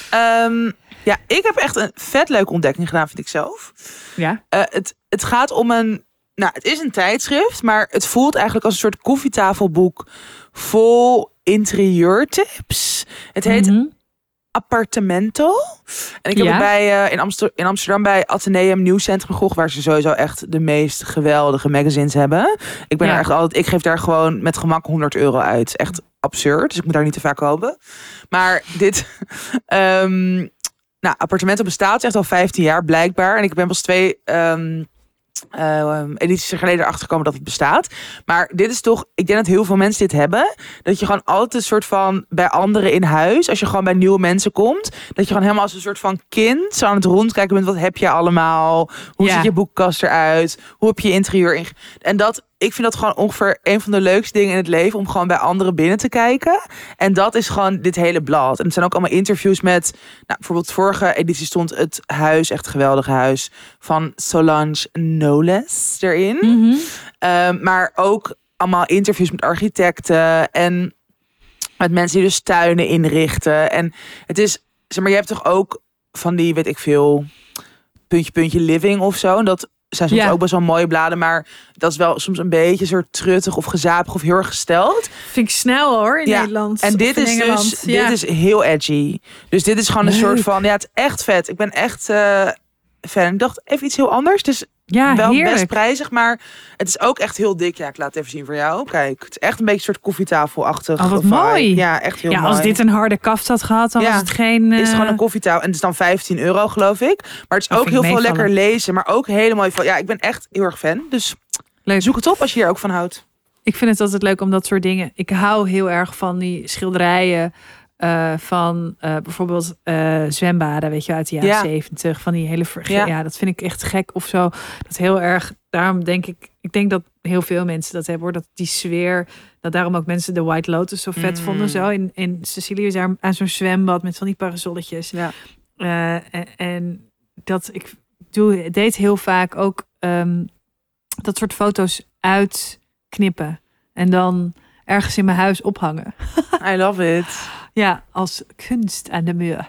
Ehm, ja, ik heb echt een vet leuke ontdekking gedaan, vind ik zelf. Ja. Eh, het, het gaat om een. Nou, het is een tijdschrift, maar het voelt eigenlijk als een soort koffietafelboek vol interieurtips. Het heet Mhm. Appartamento. En ik heb Ja. het bij, eh, in, Amster- in Amsterdam bij Atheneum Nieuwscentrum gekocht, waar ze sowieso echt de meest geweldige magazines hebben. Ik ben Ja. er echt altijd, ik geef daar gewoon met gemak 100 euro uit. Echt absurd, dus ik moet daar niet te vaak kopen. Maar dit, [laughs] ehm, nou, Appartamento bestaat echt al 15 jaar blijkbaar. En ik ben pas twee ehm, eh, edities geleden erachter gekomen dat het bestaat. Maar dit is toch, ik denk dat heel veel mensen dit hebben. Dat je gewoon altijd een soort van bij anderen in huis, als je gewoon bij nieuwe mensen komt, dat je gewoon helemaal als een soort van kind zo aan het rondkijken bent. Wat heb je allemaal? Hoe Ja. ziet je boekkast eruit? Hoe heb je interieur in? En dat, ik vind dat gewoon ongeveer een van de leukste dingen in het leven om gewoon bij anderen binnen te kijken. En dat is gewoon dit hele blad. En het zijn ook allemaal interviews met, nou, bijvoorbeeld vorige editie stond het huis, echt een geweldig huis, van Solange Knowles erin. Mhm. Ehm, maar ook allemaal interviews met architecten en met mensen die dus tuinen inrichten. En het is, zeg maar, je hebt toch ook van die, weet ik veel, puntje, puntje living of zo. En dat zijn soms Ja. ook best wel mooie bladen, maar dat is wel soms een beetje soort truttig of gezapig of heel erg gesteld. Vind ik snel hoor in Ja, Nederland. En dit is Engeland. dus Ja. dit is heel edgy. Dus dit is gewoon een Leuk. soort van, ja, het is echt vet. Ik ben echt eh fan. Ik dacht even iets heel anders. Dus ja, wel heerlijk. best prijzig, maar het is ook echt heel dik. Ja, ik laat het even zien voor jou. Kijk, het is echt een beetje een soort koffietafelachtig. Oh, wat mooi. Ja, echt heel ja, mooi. als dit een harde kaft had gehad, dan Ja. was het geen... is het gewoon eh, een koffietafel en het is dan 15 euro geloof ik. Maar het is Dat ook heel veel lekker lezen, maar ook hele mooie. van- Ja, ik ben echt heel erg fan. Dus Leuk. zoek het op als je hier ook van houdt. Ik vind het altijd leuk om dat soort dingen. Ik hou heel erg van die schilderijen eh, van eh, bijvoorbeeld eh, zwembaden, weet je, uit de jaren Ja. 70. Van die hele Ja. ja. dat vind ik echt gek of zo. Dat heel erg. Daarom denk ik, ik denk dat heel veel mensen dat hebben hoor. Dat die sfeer, dat daarom ook mensen de White Lotus zo vet Mm. vonden. Zo in, in Sicilië is daar aan zo'n zwembad met van die parasolletjes. Ja. En, en dat ik doe, deed heel vaak ook ehm, dat soort foto's uitknippen en dan ergens in mijn huis ophangen. I love it. Ja, als kunst aan de muur.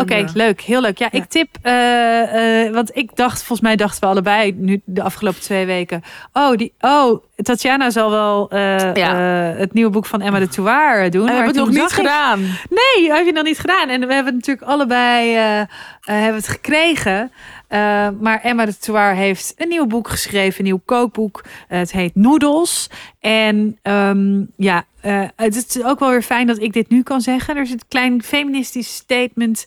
Oké, leuk, heel leuk. Ja, Ja. ik tip, eh, eh, want ik dacht, volgens mij dachten we allebei nu de afgelopen twee weken. Oh, die, oh, Tatjana zal wel eh, Ja. het nieuwe boek van Emma de Touar doen. We maar hebben het nog niet ik- gedaan. Nee, heb je nog niet gedaan. En we hebben het natuurlijk allebei hebben het gekregen. Eh, maar Emma de Touar heeft een nieuw boek geschreven, een nieuw kookboek. Eh, het heet Noedels. En ehm, ja, eh, het is ook wel weer fijn dat ik dit nu kan zeggen. Er zit een klein feministisch statement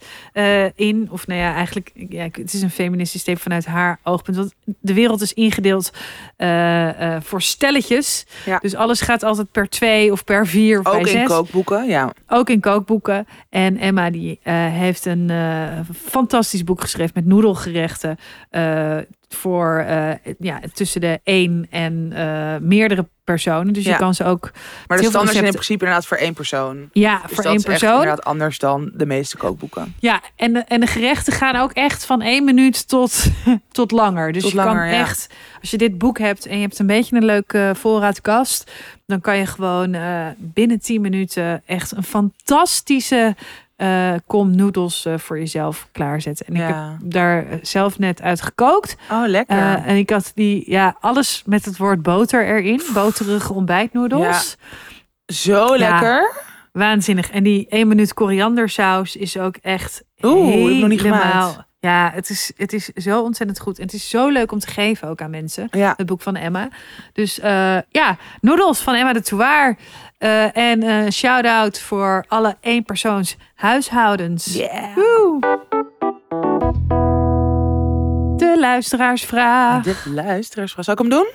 in. Of nou ja, eigenlijk, ja, het is een feministisch statement vanuit haar oogpunt. Want de wereld is ingedeeld voor stelletjes. Ja. Dus alles gaat altijd per twee of per vier of Ook bij in zes. kookboeken, ja. Ook in kookboeken. En Emma die heeft een fantastisch boek geschreven met noedelgerechten. Eh, voor eh, ja, tussen de één en eh, meerdere personen. Dus Ja. je kan ze ook Maar de standaard zijn in principe inderdaad voor één persoon. ja, Dus voor één is echt persoon. inderdaad anders dan de meeste kookboeken. Ja, en de, en de gerechten gaan ook echt van één minuut tot, [laughs] tot langer. Dus Tot je langer, kan ja. echt, als je dit boek hebt en je hebt een beetje een leuke voorraadkast, dan kan je gewoon binnen 10 minuten echt een fantastische eh kom noedels eh, voor jezelf klaarzetten. En ik heb Ja. daar eh, zelf net uit gekookt. Oh, lekker. En ik had die, ja, alles met het woord boter erin. Boterige ontbijtnoedels. Zo lekker. Waanzinnig. En die 1 minuut koriandersaus is ook echt Oeh, heb ik nog niet helemaal- gemaakt. Ja, het is, het is zo ontzettend goed. En het is zo leuk om te geven ook aan mensen. Ja. Het boek van Emma. Dus ja, noedels van Emma de Touwaar. Eh, en eh shout-out voor alle eenpersoons huishoudens. Yeah. Woe! De luisteraarsvraag. De luisteraars. Zal ik hem doen?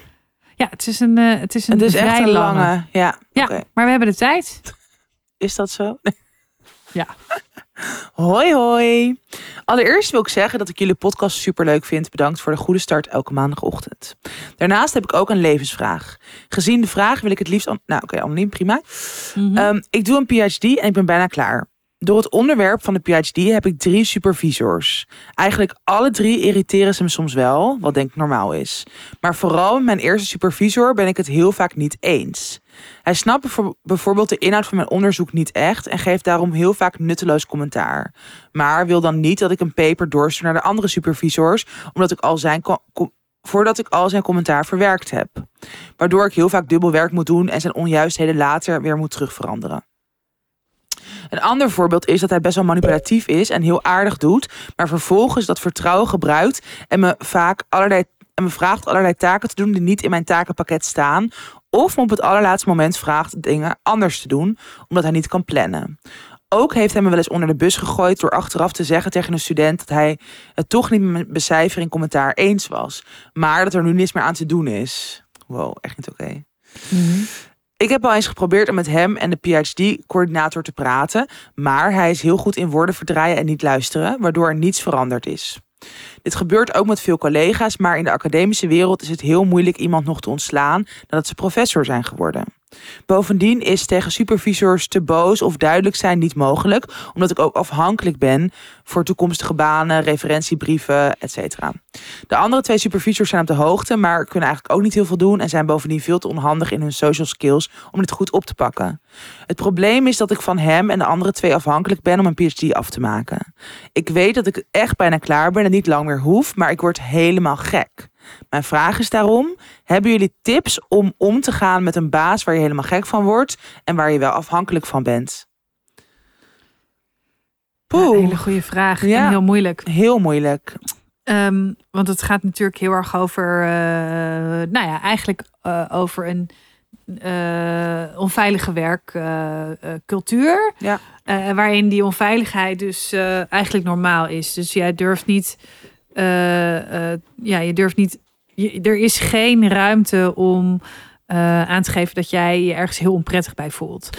Ja, het is een, eh, het is een Het is vrij echt een lange. Ja. Ja, Oké. maar we hebben de tijd. Is dat zo? Ja. Hoi hoi. Allereerst wil ik zeggen dat ik jullie podcast superleuk vind. Bedankt voor de goede start elke maandagochtend. Daarnaast heb ik ook een levensvraag. Gezien de vraag wil ik het liefst... Nou oké, anoniem, prima. Mhm. Ehm, ik doe een PhD en ik ben bijna klaar. Door het onderwerp van de PhD heb ik drie supervisors. Eigenlijk alle drie irriteren ze me soms wel, wat denk ik normaal is. Maar vooral met mijn eerste supervisor ben ik het heel vaak niet eens. Hij snapt bijvo- bijvoorbeeld de inhoud van mijn onderzoek niet echt en geeft daarom heel vaak nutteloos commentaar. Maar wil dan niet dat ik een paper doorstuur naar de andere supervisors, omdat ik al zijn voordat ik al zijn commentaar verwerkt heb. Waardoor ik heel vaak dubbel werk moet doen en zijn onjuistheden later weer moet terugveranderen. Een ander voorbeeld is dat hij best wel manipulatief is en heel aardig doet, maar vervolgens dat vertrouwen gebruikt en me vaak allerlei en me vraagt allerlei taken te doen die niet in mijn takenpakket staan, of me op het allerlaatste moment vraagt dingen anders te doen, omdat hij niet kan plannen. Ook heeft hij me wel eens onder de bus gegooid door achteraf te zeggen tegen een student dat hij het toch niet met mijn becijfering commentaar eens was, maar dat er nu niets meer aan te doen is. Wow, echt niet oké. Mhm. Ik heb al eens geprobeerd om met hem en de PhD-coördinator te praten, maar hij is heel goed in woorden verdraaien en niet luisteren, waardoor er niets veranderd is. Dit gebeurt ook met veel collega's, maar in de academische wereld is het heel moeilijk iemand nog te ontslaan nadat ze professor zijn geworden. Bovendien is tegen supervisors te boos of duidelijk zijn niet mogelijk, omdat ik ook afhankelijk ben voor toekomstige banen, referentiebrieven, etc. De andere twee supervisors zijn op de hoogte, maar kunnen eigenlijk ook niet heel veel doen en zijn bovendien veel te onhandig in hun social skills om dit goed op te pakken. Het probleem is dat ik van hem en de andere twee afhankelijk ben om een PhD af te maken. Ik weet dat ik echt bijna klaar ben en niet lang meer hoef, maar ik word helemaal gek. Mijn vraag is daarom: hebben jullie tips om om te gaan met een baas waar je helemaal gek van wordt en waar je wel afhankelijk van bent? Poeh, een hele goede vraag. Ja. En heel moeilijk. heel moeilijk. Ehm, want het gaat natuurlijk heel erg over, eh, nou ja, eigenlijk eh, over een eh, onveilige werkcultuur. Ja. Waarin die onveiligheid dus eigenlijk normaal is. Dus jij durft niet, ja, je durft niet, je- er is geen ruimte om eh, aan te geven dat jij je ergens heel onprettig bij voelt.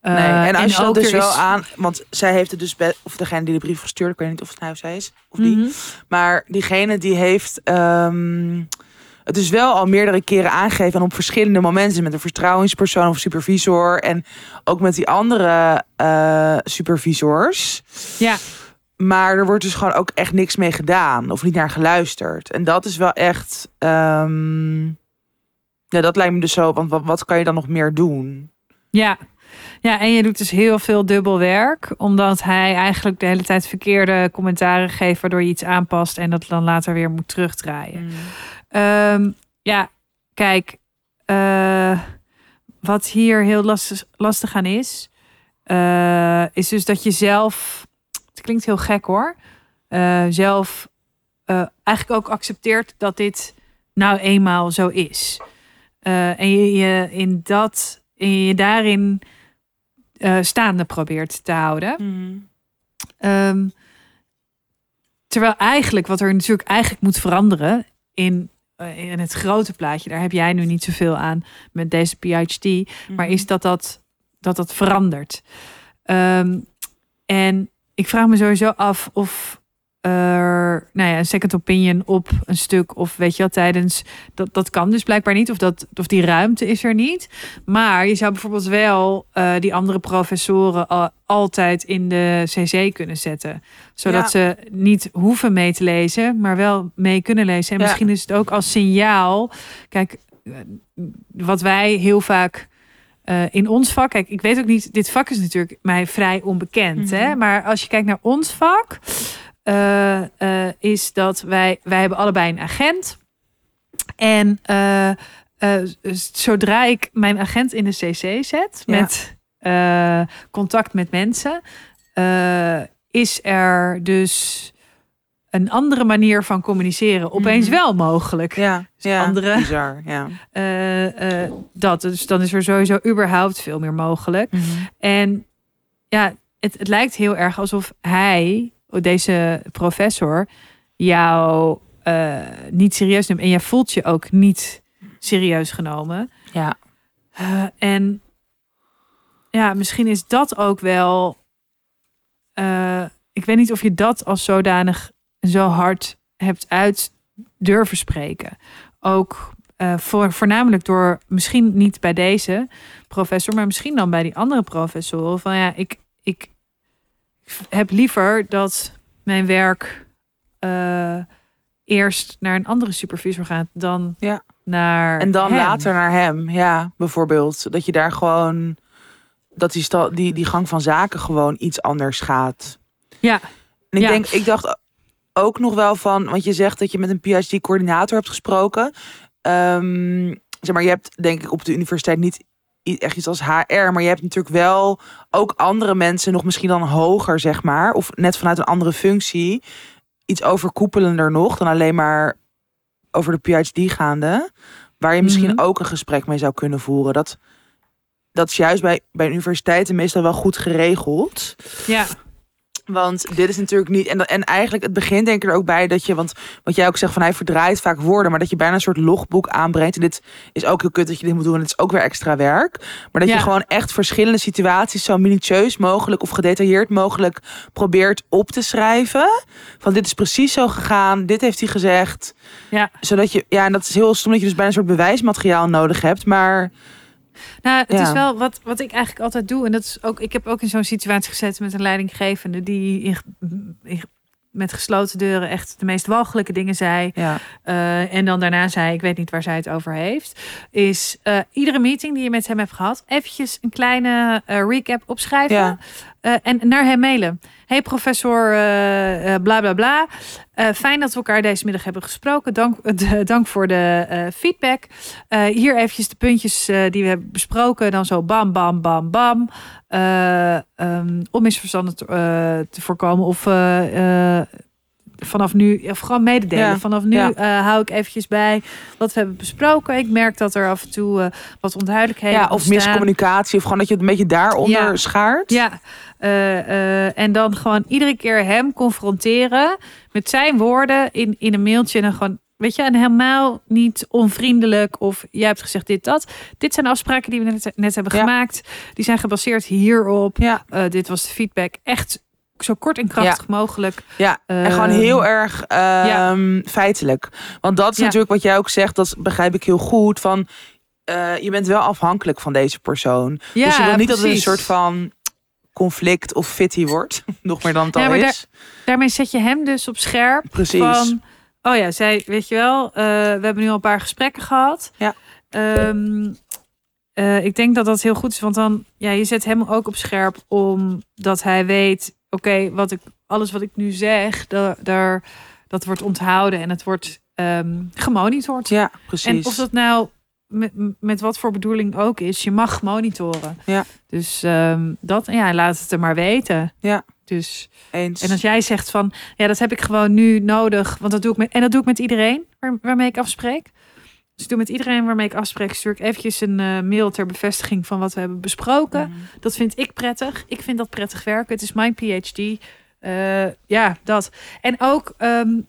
Eh, Nee, en als je dat ook dus wel is- aan, want zij heeft het dus, of degene die de brief gestuurd, ik weet niet of het of zij is, of die, Mhm. maar diegene die heeft ehm, het dus wel al meerdere keren aangegeven en op verschillende momenten met een vertrouwenspersoon of supervisor en ook met die andere eh, supervisors. Ja, Maar er wordt dus gewoon ook echt niks mee gedaan of niet naar geluisterd. En dat is wel echt, ehm, ja, dat lijkt me dus zo, want wat, wat kan je dan nog meer doen? Ja. ja, en je doet dus heel veel dubbel werk, omdat hij eigenlijk de hele tijd verkeerde commentaren geeft, waardoor je iets aanpast en dat dan later weer moet terugdraaien. Ehm, ja, kijk, eh, wat hier heel lastig, lastig aan is, eh, is dus dat je zelf, het klinkt heel gek hoor, eh, zelf eh, eigenlijk ook accepteert dat dit nou eenmaal zo is. Eh, en je, je in dat, en je daarin staande probeert te houden. Mm. Ehm, terwijl eigenlijk, wat er natuurlijk eigenlijk moet veranderen in, in het grote plaatje, daar heb jij nu niet zoveel aan met deze PhD, maar Mhm. is dat dat, dat, dat verandert. Ehm, en ik vraag me sowieso af of er nou ja, een second opinion op een stuk of weet je wel tijdens dat dat kan dus blijkbaar niet of dat of die ruimte is er niet. Maar je zou bijvoorbeeld wel eh, die andere professoren al, altijd in de CC kunnen zetten, zodat Ja. ze niet hoeven mee te lezen, maar wel mee kunnen lezen. En Ja. misschien is het ook als signaal. Kijk, eh, wat wij heel vaak eh, in ons vak, kijk, ik weet ook niet, dit vak is natuurlijk mij vrij onbekend, hè? Mhm. maar als je kijkt naar ons vak, eh, eh, is dat wij, wij hebben allebei een agent. En zodra ik mijn agent in de CC zet Ja. met contact met mensen, is er dus een andere manier van communiceren opeens Mhm. wel mogelijk. Ja, ja. andere- bizar. Ja. Eh, eh, dat. Dus dan is er sowieso überhaupt veel meer mogelijk. En ja, het, het lijkt heel erg alsof hij, deze professor, jou eh, niet serieus neemt. En jij voelt je ook niet serieus genomen. Ja. Eh, en ja, misschien is dat ook wel. eh, ik weet niet of je dat als zodanig zo hard hebt uit durven spreken. Ook eh, voor, voornamelijk door misschien niet bij deze professor, maar misschien dan bij die andere professoren. Van ja, ik, ik heb liever dat mijn werk eh, eerst naar een andere supervisor gaat dan Ja. naar. En dan hem. later naar hem, ja, bijvoorbeeld. Dat je daar gewoon, dat die, die, die gang van zaken gewoon iets anders gaat. Ja, En ik Ja. denk, ik dacht ook nog wel van, want je zegt dat je met een PhD-coördinator hebt gesproken. Ehm, zeg maar, je hebt denk ik op de universiteit niet echt iets als HR, maar je hebt natuurlijk wel ook andere mensen, nog misschien dan hoger, zeg maar, of net vanuit een andere functie, iets overkoepelender nog dan alleen maar over de PhD gaande, waar je misschien Mhm. ook een gesprek mee zou kunnen voeren. Dat, dat is juist bij, bij universiteiten meestal wel goed geregeld. ja, Want dit is natuurlijk niet. En, en eigenlijk, het begint denk ik er ook bij dat je. Want wat jij ook zegt van hij verdraait vaak woorden. Maar dat je bijna een soort logboek aanbrengt. En dit is ook heel kut dat je dit moet doen. En het is ook weer extra werk. Maar dat Ja. je gewoon echt verschillende situaties zo minutieus mogelijk of gedetailleerd mogelijk probeert op te schrijven. Van dit is precies zo gegaan. Dit heeft hij gezegd. ja. Zodat je. Ja, en dat is heel stom dat je dus bijna een soort bewijsmateriaal nodig hebt. Maar Nou, het Ja. is wel wat, wat ik eigenlijk altijd doe. En dat is ook, ik heb ook in zo'n situatie gezeten met een leidinggevende die in, in- met gesloten deuren echt de meest walgelijke dingen zei. ja. Eh, en dan daarna zei, ik weet niet waar zij het over heeft. Is eh, iedere meeting die je met hem hebt gehad, eventjes een kleine eh, recap opschrijven. Ja. Eh, en naar hem mailen. Hey professor, eh, bla bla bla. Fijn dat we elkaar deze middag hebben gesproken. Dank, dank voor de feedback. Hier eventjes de puntjes die we hebben besproken. Dan zo bam, bam, bam, bam. Eh, ehm, om misverstanden te, te voorkomen. Of vanaf nu, of gewoon mededelen. Ja, Vanaf nu ja. eh, hou ik eventjes bij wat we hebben besproken. Ik merk dat er af en toe eh, wat onduidelijkheden ja, of ontstaan. miscommunicatie. Of gewoon dat je het een beetje daaronder schaart. Ja, eh, en dan gewoon iedere keer hem confronteren met zijn woorden in, in een mailtje. En dan gewoon, weet je, en helemaal niet onvriendelijk of jij hebt gezegd dit, dat. Dit zijn afspraken die we net, net hebben Ja. gemaakt. Die zijn gebaseerd hierop. Ja. Dit was de feedback. Echt zo kort en krachtig mogelijk. Ja, en Ehm, gewoon heel erg ehm, feitelijk. Want dat is Ja. natuurlijk wat jij ook zegt, dat begrijp ik heel goed. Van, eh, je bent wel afhankelijk van deze persoon. Ja, dus je wil niet dat het een soort van conflict of fitty wordt. [laughs] Nog meer dan het al is. Daarmee zet je hem dus op scherp. Precies. Van, oh ja, zij, weet je wel, eh, we hebben nu al een paar gesprekken gehad. Ja. Ehm, eh, ik denk dat dat heel goed is, want dan, ja, je zet hem ook op scherp omdat hij weet, oké, wat ik, alles wat ik nu zeg, da- daar, dat wordt onthouden en het wordt ehm, gemonitord. Ja, precies. En of dat nou met, met wat voor bedoeling ook is, je mag monitoren. Ja. Dus ehm, dat, ja, laat het er maar weten. Ja. Dus Eens. en als jij zegt van, ja, dat heb ik gewoon nu nodig, want dat doe ik met, en dat doe ik met iedereen waar, waarmee ik afspreek. Dus ik doe met iedereen waarmee ik afspreek, stuur ik eventjes een eh, mail ter bevestiging van wat we hebben besproken. Mhm. Dat vind ik prettig. Ik vind dat prettig werken. Het is mijn PhD. Eh, ja, dat. En ook, ehm,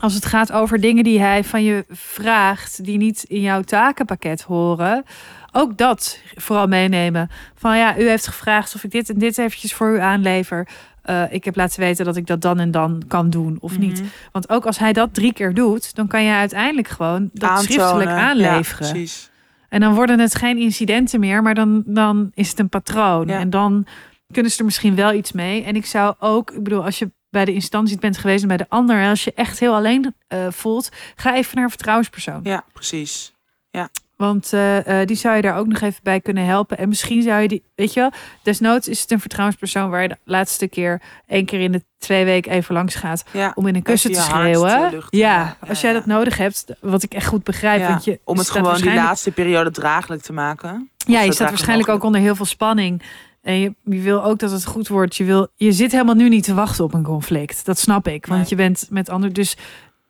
als het gaat over dingen die hij van je vraagt, die niet in jouw takenpakket horen, ook dat vooral meenemen. Van ja, u heeft gevraagd of ik dit en dit eventjes voor u aanlever. Uh, ik heb laten weten dat ik dat dan en dan kan doen of niet. Mhm. Want ook als hij dat drie keer doet, dan kan je uiteindelijk gewoon dat Aantonen. schriftelijk Ja, aanleveren. precies. en dan worden het geen incidenten meer, maar dan, dan is het een patroon. Ja. En dan kunnen ze er misschien wel iets mee. En ik zou ook, ik bedoel, als je bij de instantie bent geweest en bij de ander, als je echt heel alleen eh, voelt, ga even naar een vertrouwenspersoon. Ja, precies. Want eh, eh, die zou je daar ook nog even bij kunnen helpen. En misschien zou je die, weet je wel, desnoods is het een vertrouwenspersoon waar je de laatste keer één keer in de twee weken even langs gaat Ja. om in een kussen te schreeuwen. te ja, als jij dat nodig hebt, wat ik echt goed begrijp. Want je Om het gewoon die waarschijnlijk- laatste periode draaglijk te maken. Ja, je staat waarschijnlijk ook onder heel veel spanning. En je, je wil ook dat het goed wordt. Je, wil, je zit helemaal nu niet te wachten op een conflict. Dat snap ik. Want Nee. je bent met anderen. Dus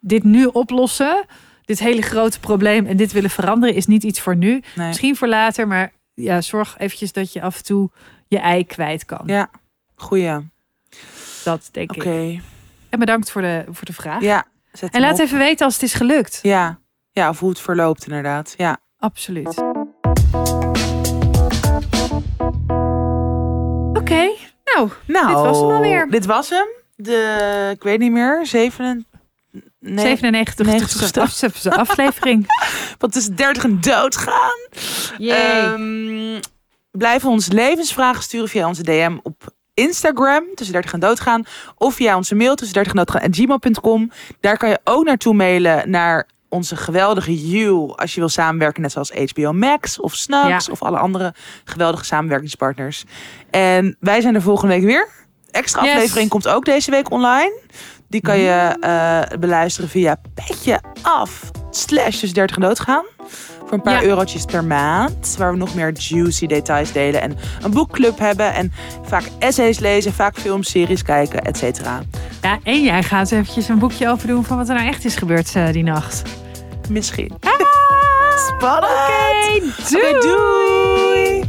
dit nu oplossen, dit hele grote probleem en dit willen veranderen, is niet iets voor nu. Nee. Misschien voor later, maar ja, zorg eventjes dat je af en toe je ei kwijt kan. Ja, goeie. Dat denk Oké. ik. En bedankt voor de, voor de vraag. Ja, en laat op. even weten als het is gelukt. Ja. ja, of hoe het verloopt inderdaad. Ja. Absoluut. Oké, nou, Nou, Dit was hem alweer. Dit was hem. De, ik weet niet meer, zeven... Nee, 97 90ste. aflevering. aflevering. wat is 30 en doodgaan. Ehm, blijf ons levensvragen sturen via onze DM op Instagram, tussen 30 en doodgaan. Of via onze mail, tussen 30 en doodgaan, gmail.com. Daar kan je ook naartoe mailen naar onze geweldige You. Als je wil samenwerken, net zoals HBO Max of Snaps Ja. of alle andere geweldige samenwerkingspartners. En wij zijn er volgende week weer. Extra Yes. aflevering komt ook deze week online. Die kan je eh, beluisteren via petje af slash tussen 30 en doodgaan. Voor een paar Ja. eurotjes per maand. Waar we nog meer juicy details delen. En een boekclub hebben. En vaak essays lezen. Vaak films, series kijken, et cetera. Ja, en jij gaat eventjes een boekje over doen van wat er nou echt is gebeurd eh, die nacht. Misschien. Ah, Spannend. Oké, Oké, doei.